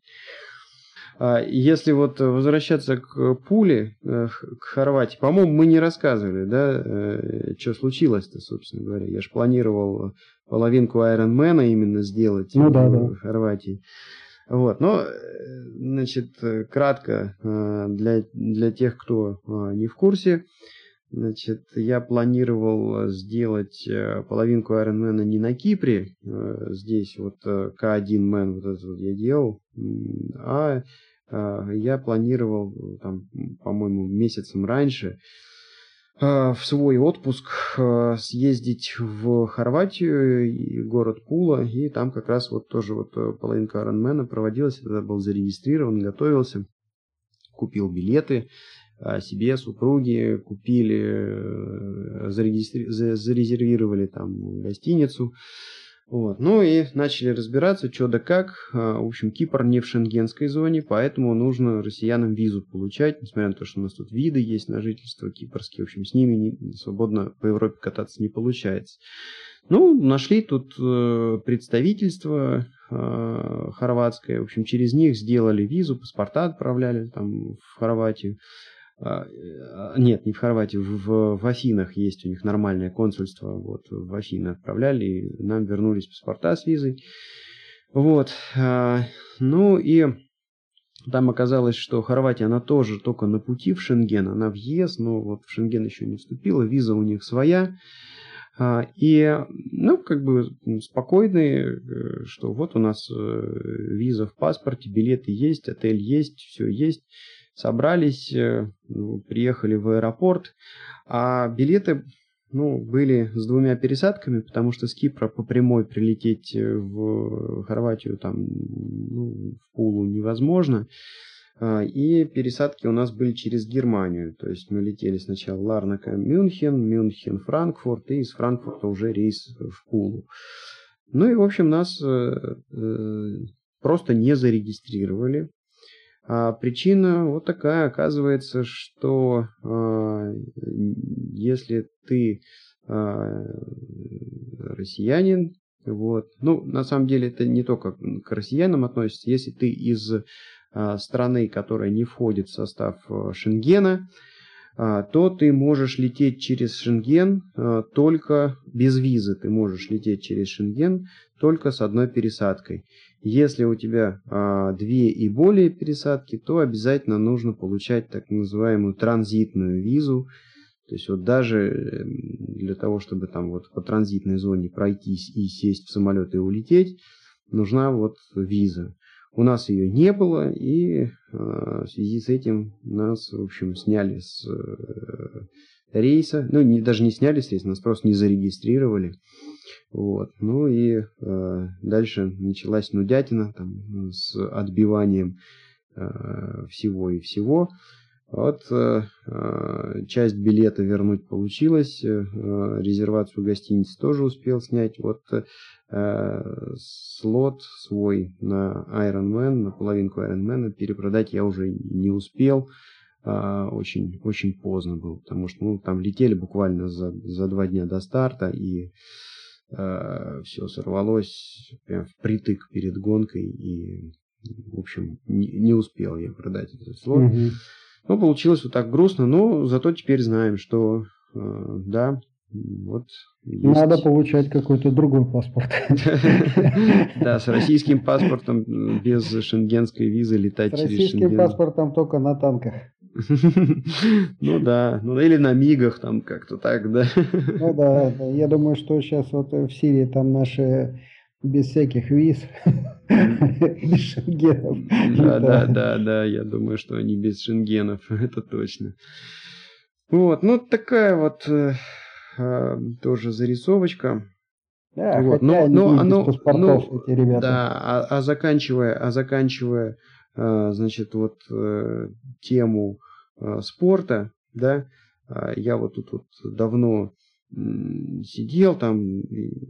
А если вот возвращаться к пуле, э, к Хорватии, по-моему, мы не рассказывали, да, э, что случилось-то, собственно говоря. Я же планировал половинку Айронмена именно сделать ну, в да, да. Хорватии. Вот, но, э, значит, кратко для, для тех, кто не в курсе, значит, я планировал сделать половинку Ironman не на Кипре, здесь вот К1 Мэн вот этот вот я делал, а я планировал, там, по-моему, месяцем раньше в свой отпуск а, съездить в Хорватию, город Пула, и там как раз вот тоже вот э, половинка Ironman проводилась, я тогда был зарегистрирован, готовился, купил билеты, себе, супруги купили, э, зарегистри... зарезервировали там гостиницу, вот. Ну и начали разбираться, что да как. А, в общем, Кипр не в шенгенской зоне, поэтому нужно россиянам визу получать, несмотря на то, что у нас тут виды есть на жительство кипрские. В общем, с ними свободно по Европе кататься не получается. Ну, нашли тут э, представительство э, хорватское. В общем, через них сделали визу, паспорта отправляли там в Хорватию. А, э, нет, не в Хорватии, в, в Афинах есть у них нормальное консульство. Вот в Афины отправляли, и нам вернулись паспорта с визой. Вот. А, ну и там оказалось, что Хорватия, она тоже только на пути в Шенген, она в ЕС, но вот в Шенген еще не вступила, виза у них своя. А, и, ну, как бы спокойные, э, что вот у нас э, виза в паспорте, билеты есть, отель есть, все есть собрались, э, ну, приехали в аэропорт, а билеты ну, были с двумя пересадками, потому что с Кипра по прямой прилететь э, в Хорватию там ну, в Пулу невозможно. А, и пересадки у нас были через Германию. То есть мы летели сначала Ларнака, Мюнхен, Мюнхен, Франкфурт, и из Франкфурта уже рейс в Пулу. Ну и, в общем, нас э, просто не зарегистрировали. А причина вот такая, оказывается, что э, если ты э, россиянин, вот, ну, на самом деле это не только к россиянам относится, если ты из э, страны, которая не входит в состав Шенгена, э, то ты можешь лететь через Шенген э, только без визы, ты можешь лететь через Шенген только с одной пересадкой. Если у тебя а, две и более пересадки, то обязательно нужно получать так называемую транзитную визу. То есть вот даже эм, для того, чтобы там вот по транзитной зоне пройтись и сесть в самолет и улететь, нужна вот виза. У нас ее не было, и э, в связи с этим нас, в общем, сняли с э, рейса. Ну, не, даже не сняли с рейса, нас просто не зарегистрировали. Вот. Ну и э, дальше началась нудятина там, с отбиванием всего и всего. Вот э, э часть билета вернуть получилось, э, резервацию гостиницы тоже успел снять. Вот слот свой на Iron Man, на половинку Iron Man перепродать я уже не успел. Э, очень, очень поздно было, потому что ну, там летели буквально за, за два дня до старта и все сорвалось прям впритык перед гонкой и, в общем, не, не успел я продать этот слот. Угу. Ну, получилось вот так грустно, но зато теперь знаем, что э, да, вот есть. Надо получать какой-то другой паспорт. Да, с российским паспортом без шенгенской визы летать через Шенген. С российским паспортом только на танках. Ну да, ну или на мигах там как-то так, да. Ну да, я думаю, что сейчас вот в Сирии там наши без всяких виз, без шенгенов. Да, да, да, да, я думаю, что они без шенгенов, это точно. Вот, ну такая вот э, э, тоже зарисовочка. Да, вот. но, но, но, но, эти ребята. Да, а, а заканчивая, а заканчивая, э, значит, вот э, тему спорта, да, э, я вот тут вот давно сидел там,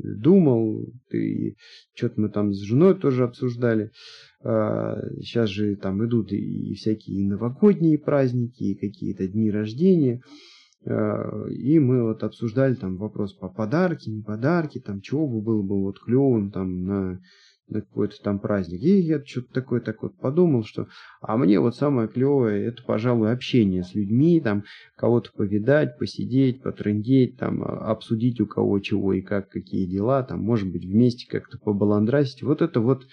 думал, и что-то мы там с женой тоже обсуждали. Сейчас а, же там идут и всякие новогодние праздники, и какие-то дни рождения. А, и мы вот обсуждали там вопрос по подарки, не подарки, там чего бы было бы вот клевым там на на какой-то там праздник. И я что-то такое так вот подумал, что а мне вот самое клевое это, пожалуй, общение с людьми, там кого-то повидать, посидеть, потрындеть, там а, обсудить у кого чего и как, какие дела, там, может быть, вместе как-то побаландрасить. Вот это вот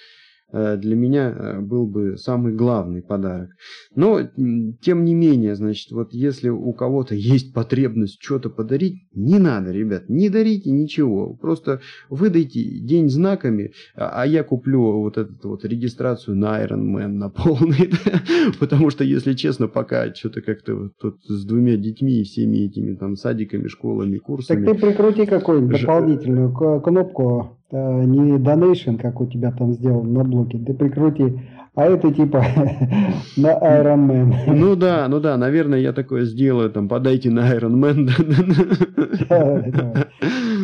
для меня э, был бы самый главный подарок. Но, тем не менее, значит, вот если у кого-то есть потребность что-то подарить, не надо, ребят, не дарите ничего. Просто выдайте день знаками, а, а я куплю вот эту вот регистрацию на Iron Man на полный. Потому что, если честно, пока что-то как-то вот тут с двумя детьми и всеми этими там садиками, школами, курсами. Так ты прикрути какую-нибудь дополнительную кнопку Э, не donation, как у тебя там сделан на блоке, ты прикрути, а это типа на Iron Man. Ну да, ну да, наверное, я такое сделаю, там, подайте на Iron Man.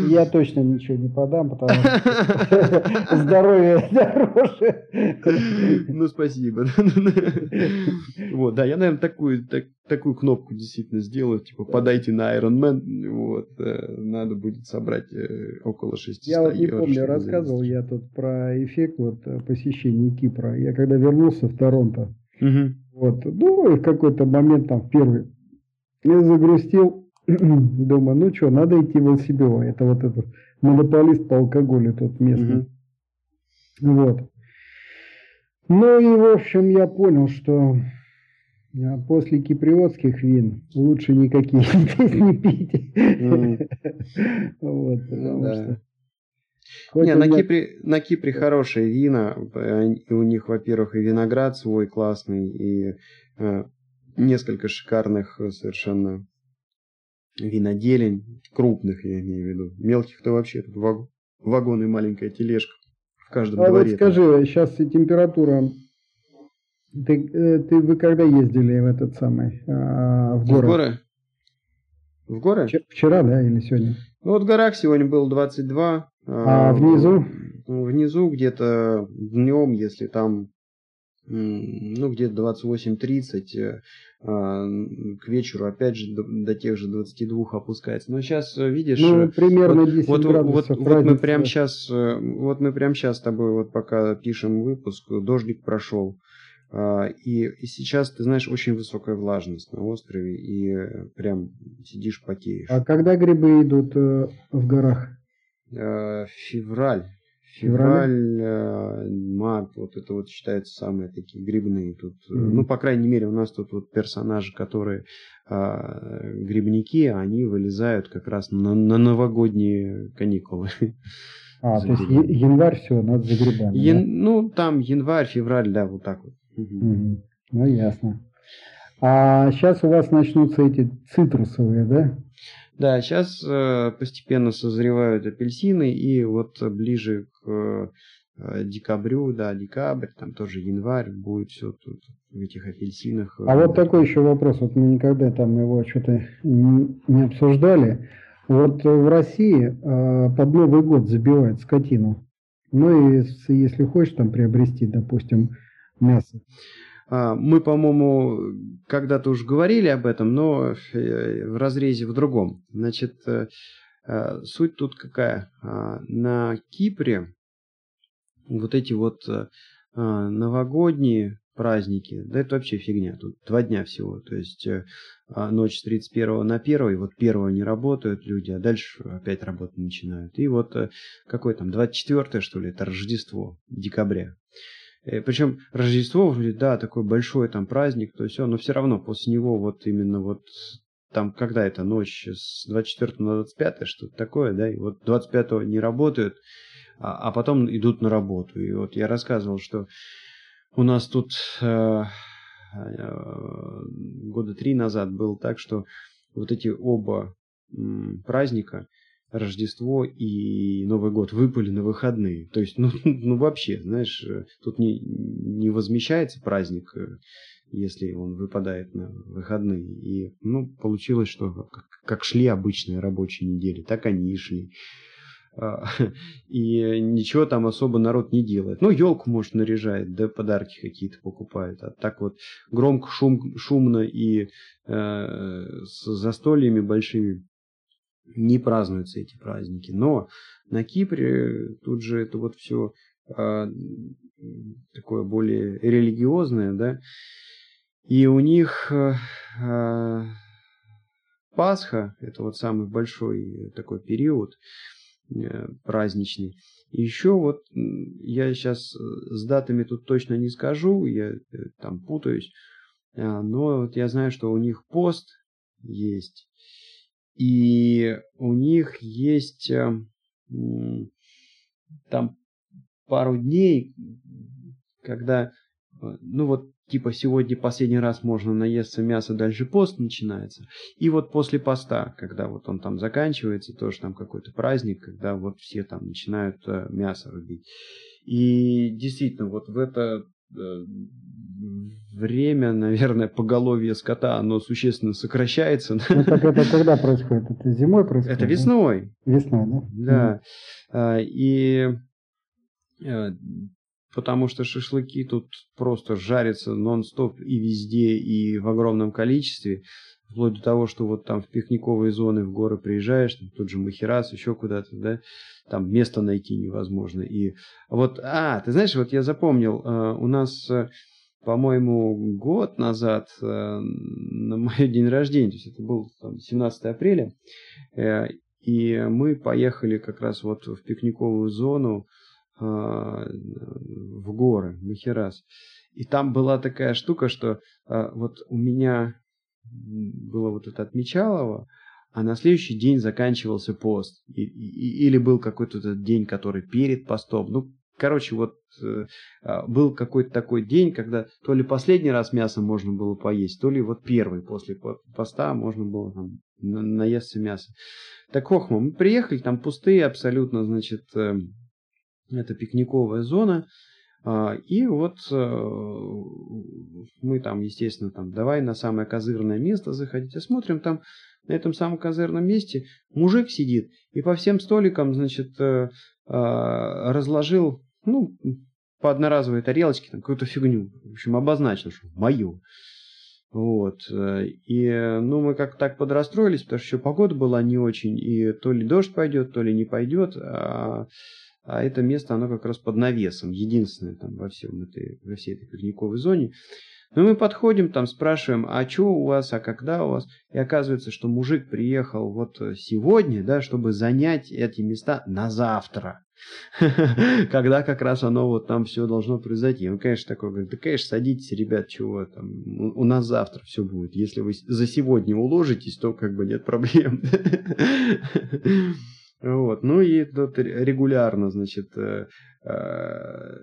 Я точно ничего не подам, потому что здоровье дороже. Ну, спасибо. Вот, да, я, наверное, такую, так, такую кнопку действительно сделаю, типа, подайте на Iron Man, вот, э, надо будет собрать э, около 600 Я вот не помню, рассказывал я тут про эффект вот э, посещения Кипра. Я когда вернулся в Торонто, вот, ну, и в какой-то момент там в первый, я загрустил, думаю, ну что, надо идти в ЛСБО. Это вот этот монополист по алкоголю тот местный. Угу. Вот. Ну и, в общем, я понял, что а, после киприотских вин лучше никакие здесь не пить. Вот, потому что... Не, на, Кипре, на Кипре хорошие вина. У них, во-первых, и виноград свой классный, и э, несколько шикарных совершенно виноделень, крупных я имею в виду. Мелких-то вообще тут ваг... вагон и маленькая тележка в каждом а дворе. Вот скажи, сейчас температура... Ты, э, ты, вы когда ездили в этот самый, а, в горы? В горы? В горы? Вчера, да, или сегодня? Ну, вот в горах сегодня было 22. А, а внизу? Внизу где-то днем, если там ну, где-то 28-30, э, а, к вечеру опять же до, до тех же 22 опускается. Но сейчас э, видишь, ну, примерно 10 вот, градусов вот, вот мы прямо сейчас, э, вот мы прямо сейчас с тобой вот пока пишем выпуск, дождик прошел. А, и, и сейчас, ты знаешь, очень высокая влажность на острове, и прям сидишь, потеешь. А когда грибы идут в горах? Февраль. Февраль, э, март, вот это вот считается самые такие грибные тут. Mm-hmm. Ну, по крайней мере, у нас тут вот персонажи, которые э, грибники, они вылезают как раз на, на новогодние каникулы. А, то есть январь все, надо за грибами. Ян, да? Ну, там январь, февраль, да, вот так вот. Угу. Ну, ясно. А сейчас у вас начнутся эти цитрусовые, да? Да, сейчас э, постепенно созревают апельсины, и вот ближе к э, декабрю, да, декабрь, там тоже январь, будет все тут в этих апельсинах. А вот такой еще вопрос, вот мы никогда там его что-то не, не обсуждали. Вот в России э, под Новый год забивают скотину. Ну и если хочешь там приобрести, допустим, мясо. А, мы, по-моему, когда-то уже говорили об этом, но э, в разрезе в другом. Значит, э, э, суть тут какая? А, на Кипре вот эти вот новогодние праздники, да это вообще фигня, тут два дня всего, то есть а, ночь с 31 на 1, и вот 1 не работают люди, а дальше опять работать начинают. И вот какой там, 24 что ли, это Рождество, декабря. Э, Причем Рождество вроде, да, такой большой там праздник, то все, но все равно после него вот именно вот там, когда это ночь с 24 на 25, что-то такое, да, и вот 25 не работают, а, а потом идут на работу. И вот я рассказывал, что у нас тут э, э, года три назад было так, что вот эти оба праздника, Рождество и Новый год выпали на выходные. То есть, ну, ну вообще, знаешь, э, тут не, не возмещается праздник, э, если он выпадает на выходные. И, ну, получилось, что как, как шли обычные рабочие недели, так они и шли. А, и ничего там особо народ не делает. Ну, елку, может, наряжает, да подарки какие-то покупает. А так вот громко, шум, шумно и э, с застольями большими не празднуются эти праздники. Но на Кипре тут же это вот все э, такое более религиозное, да, и у них э, э, Пасха, это вот самый большой такой период э, праздничный. Еще вот я сейчас с датами тут точно не скажу, я там путаюсь, но вот я знаю, что у них пост есть, и у них есть там пару дней, когда, ну вот типа сегодня последний раз можно наесться мяса, дальше пост начинается. И вот после поста, когда вот он там заканчивается, тоже там какой-то праздник, когда вот все там начинают э, мясо рубить. И действительно, вот в это э, время, наверное, поголовье скота, оно существенно сокращается. Ну так это когда происходит? Это зимой происходит? Это весной. Весной, да? Да. Mm. И э, потому что шашлыки тут просто жарятся нон-стоп и везде, и в огромном количестве, вплоть до того, что вот там в пикниковые зоны в горы приезжаешь, там, тут же Махерас, еще куда-то, да, там место найти невозможно. И вот, а, ты знаешь, вот я запомнил, э, у нас, э, по-моему, год назад э, на мой день рождения, то есть это был там, 17 апреля, и мы поехали как раз вот в пикниковую зону, а, в горы, в Махерас. И там была такая штука, что вот у меня было вот это отмечалово, а на следующий день заканчивался пост. И, и, или был какой-то день, который перед постом. Ну, короче, вот э, а, был какой-то такой день, когда то ли последний раз мясо можно было поесть, то ли вот первый после поста можно было там наесться мяса. Так, хохма, мы приехали, там пустые абсолютно, значит, э, это пикниковая зона. А, и вот э, мы там, естественно, там, давай на самое козырное место заходить. И смотрим, там на этом самом козырном месте мужик сидит и по всем столикам, значит, а, разложил, ну, по одноразовой тарелочке там какую-то фигню. В общем, обозначил, что мою. Вот. Э, и, ну, мы как так подрастроились, потому что еще погода была не очень, и то ли дождь пойдет, то ли не пойдет. А а это место, оно как раз под навесом, единственное там во, всем этой, во всей этой пикниковой зоне. Но мы подходим, там спрашиваем, а что у вас, а когда у вас? И оказывается, что мужик приехал вот сегодня, да, чтобы занять эти места на завтра. Когда как раз оно вот там все должно произойти. Он, конечно, такой говорит, да, конечно, садитесь, ребят, чего там, у нас завтра все будет. Если вы за сегодня уложитесь, то как бы нет проблем. Вот. Ну и тут регулярно, значит, э, э,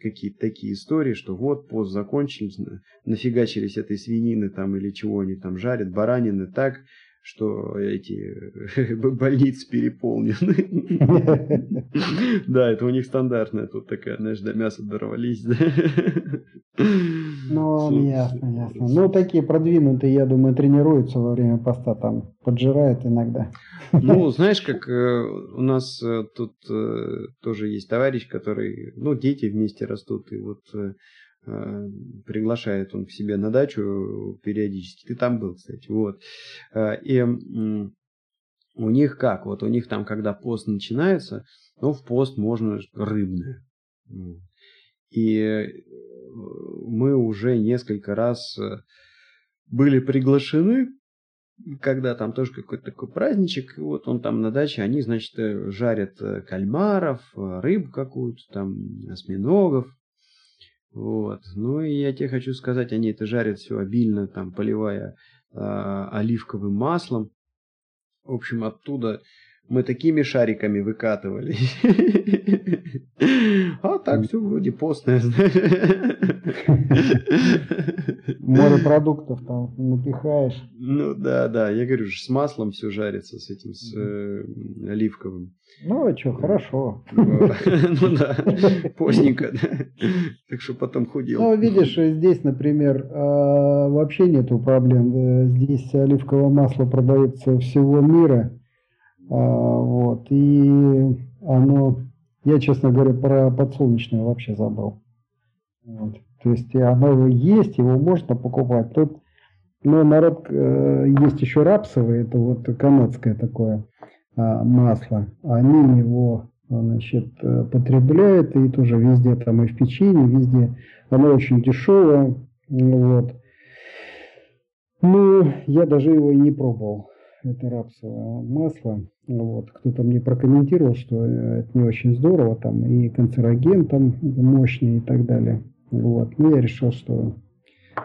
какие-то такие истории, что вот пост закончились, нафигачились этой свинины там или чего они там жарят, баранины так, что эти больницы переполнены. Да, это у них стандартная тут такая, знаешь, до мяса дорвались. Ну, ясно, ясно. Ну, такие продвинутые, я думаю, тренируются во время поста, там, поджирают иногда. Ну, знаешь, как э, у нас э, тут э, тоже есть товарищ, который, ну, дети вместе растут, и вот Э, приглашает он к себе на дачу периодически. Ты там был, кстати. Вот. Э, и у них как? Вот у них там, когда пост начинается, ну, в пост можно рыбное. И э, мы уже несколько раз были приглашены, когда там тоже какой-то такой праздничек, вот он там на даче, они, значит, жарят кальмаров, рыбу какую-то, там, осьминогов, вот. Ну и я тебе хочу сказать, они это жарят все обильно, там, поливая э, оливковым маслом. В общем, оттуда мы такими шариками выкатывали. Так все вроде постное, Море продуктов там напихаешь. Ну да, да, я говорю, с маслом все жарится, с этим, с э, оливковым. Ну, а что, хорошо. Ну да, постненько. Так что потом худел. Ну, видишь, здесь, например, а, вообще нету проблем. Здесь оливковое масло продается всего мира. А, вот. И оно... Я, честно говоря, про подсолнечное вообще забыл. Вот. То есть оно есть, его можно покупать. Тут, но народ, э, есть еще рапсовое, это вот канадское такое а, масло. Они его значит, э, потребляют и тоже везде, там и в печенье, везде. Оно очень дешевое. Вот. Ну, я даже его и не пробовал. Это рапсовое масло. Вот. Кто-то мне прокомментировал, что это не очень здорово, там и канцероген там мощный и так далее. Вот. Но я решил, что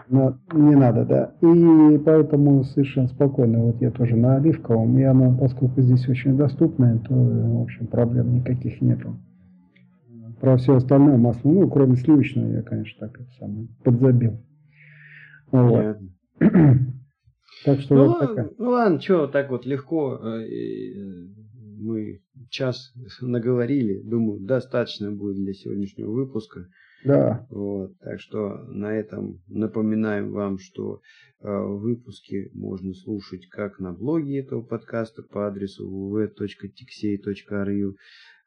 на, не надо, да. И поэтому совершенно спокойно, вот я тоже на оливковом, и оно, поскольку здесь очень доступное, то, в общем, проблем никаких нету. Про все остальное масло, ну, кроме сливочного, я, конечно, так это самое, подзабил. Вот. Так что ну, вот такая. Ну ладно, что, так вот легко э, э, мы час наговорили. Думаю, достаточно будет для сегодняшнего выпуска. Да. Вот, так что на этом напоминаем вам, что э, выпуски можно слушать как на блоге этого подкаста по адресу www.tixey.ru.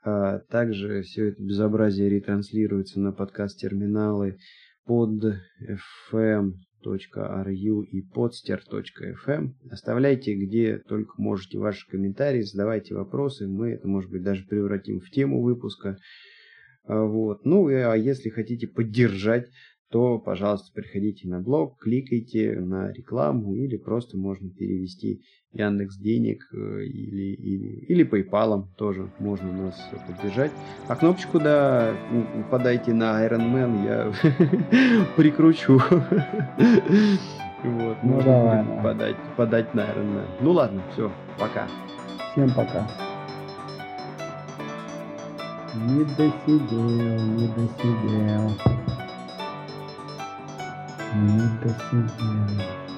А также все это безобразие ретранслируется на подкаст-терминалы под FM ru и podster.fm. Оставляйте где только можете ваши комментарии, задавайте вопросы. Мы это, может быть, даже превратим в тему выпуска. А, вот. Ну, а если хотите поддержать, то, пожалуйста, приходите на блог, кликайте на рекламу или просто можно перевести Яндекс денег э, или, или, или PayPal тоже можно нас поддержать. А кнопочку, да, подайте на Iron Man, я прикручу. Вот, ну, давай, подать, подать на Iron Man. Ну ладно, все, пока. Всем пока. Не досидел, не досидел. Не досидел.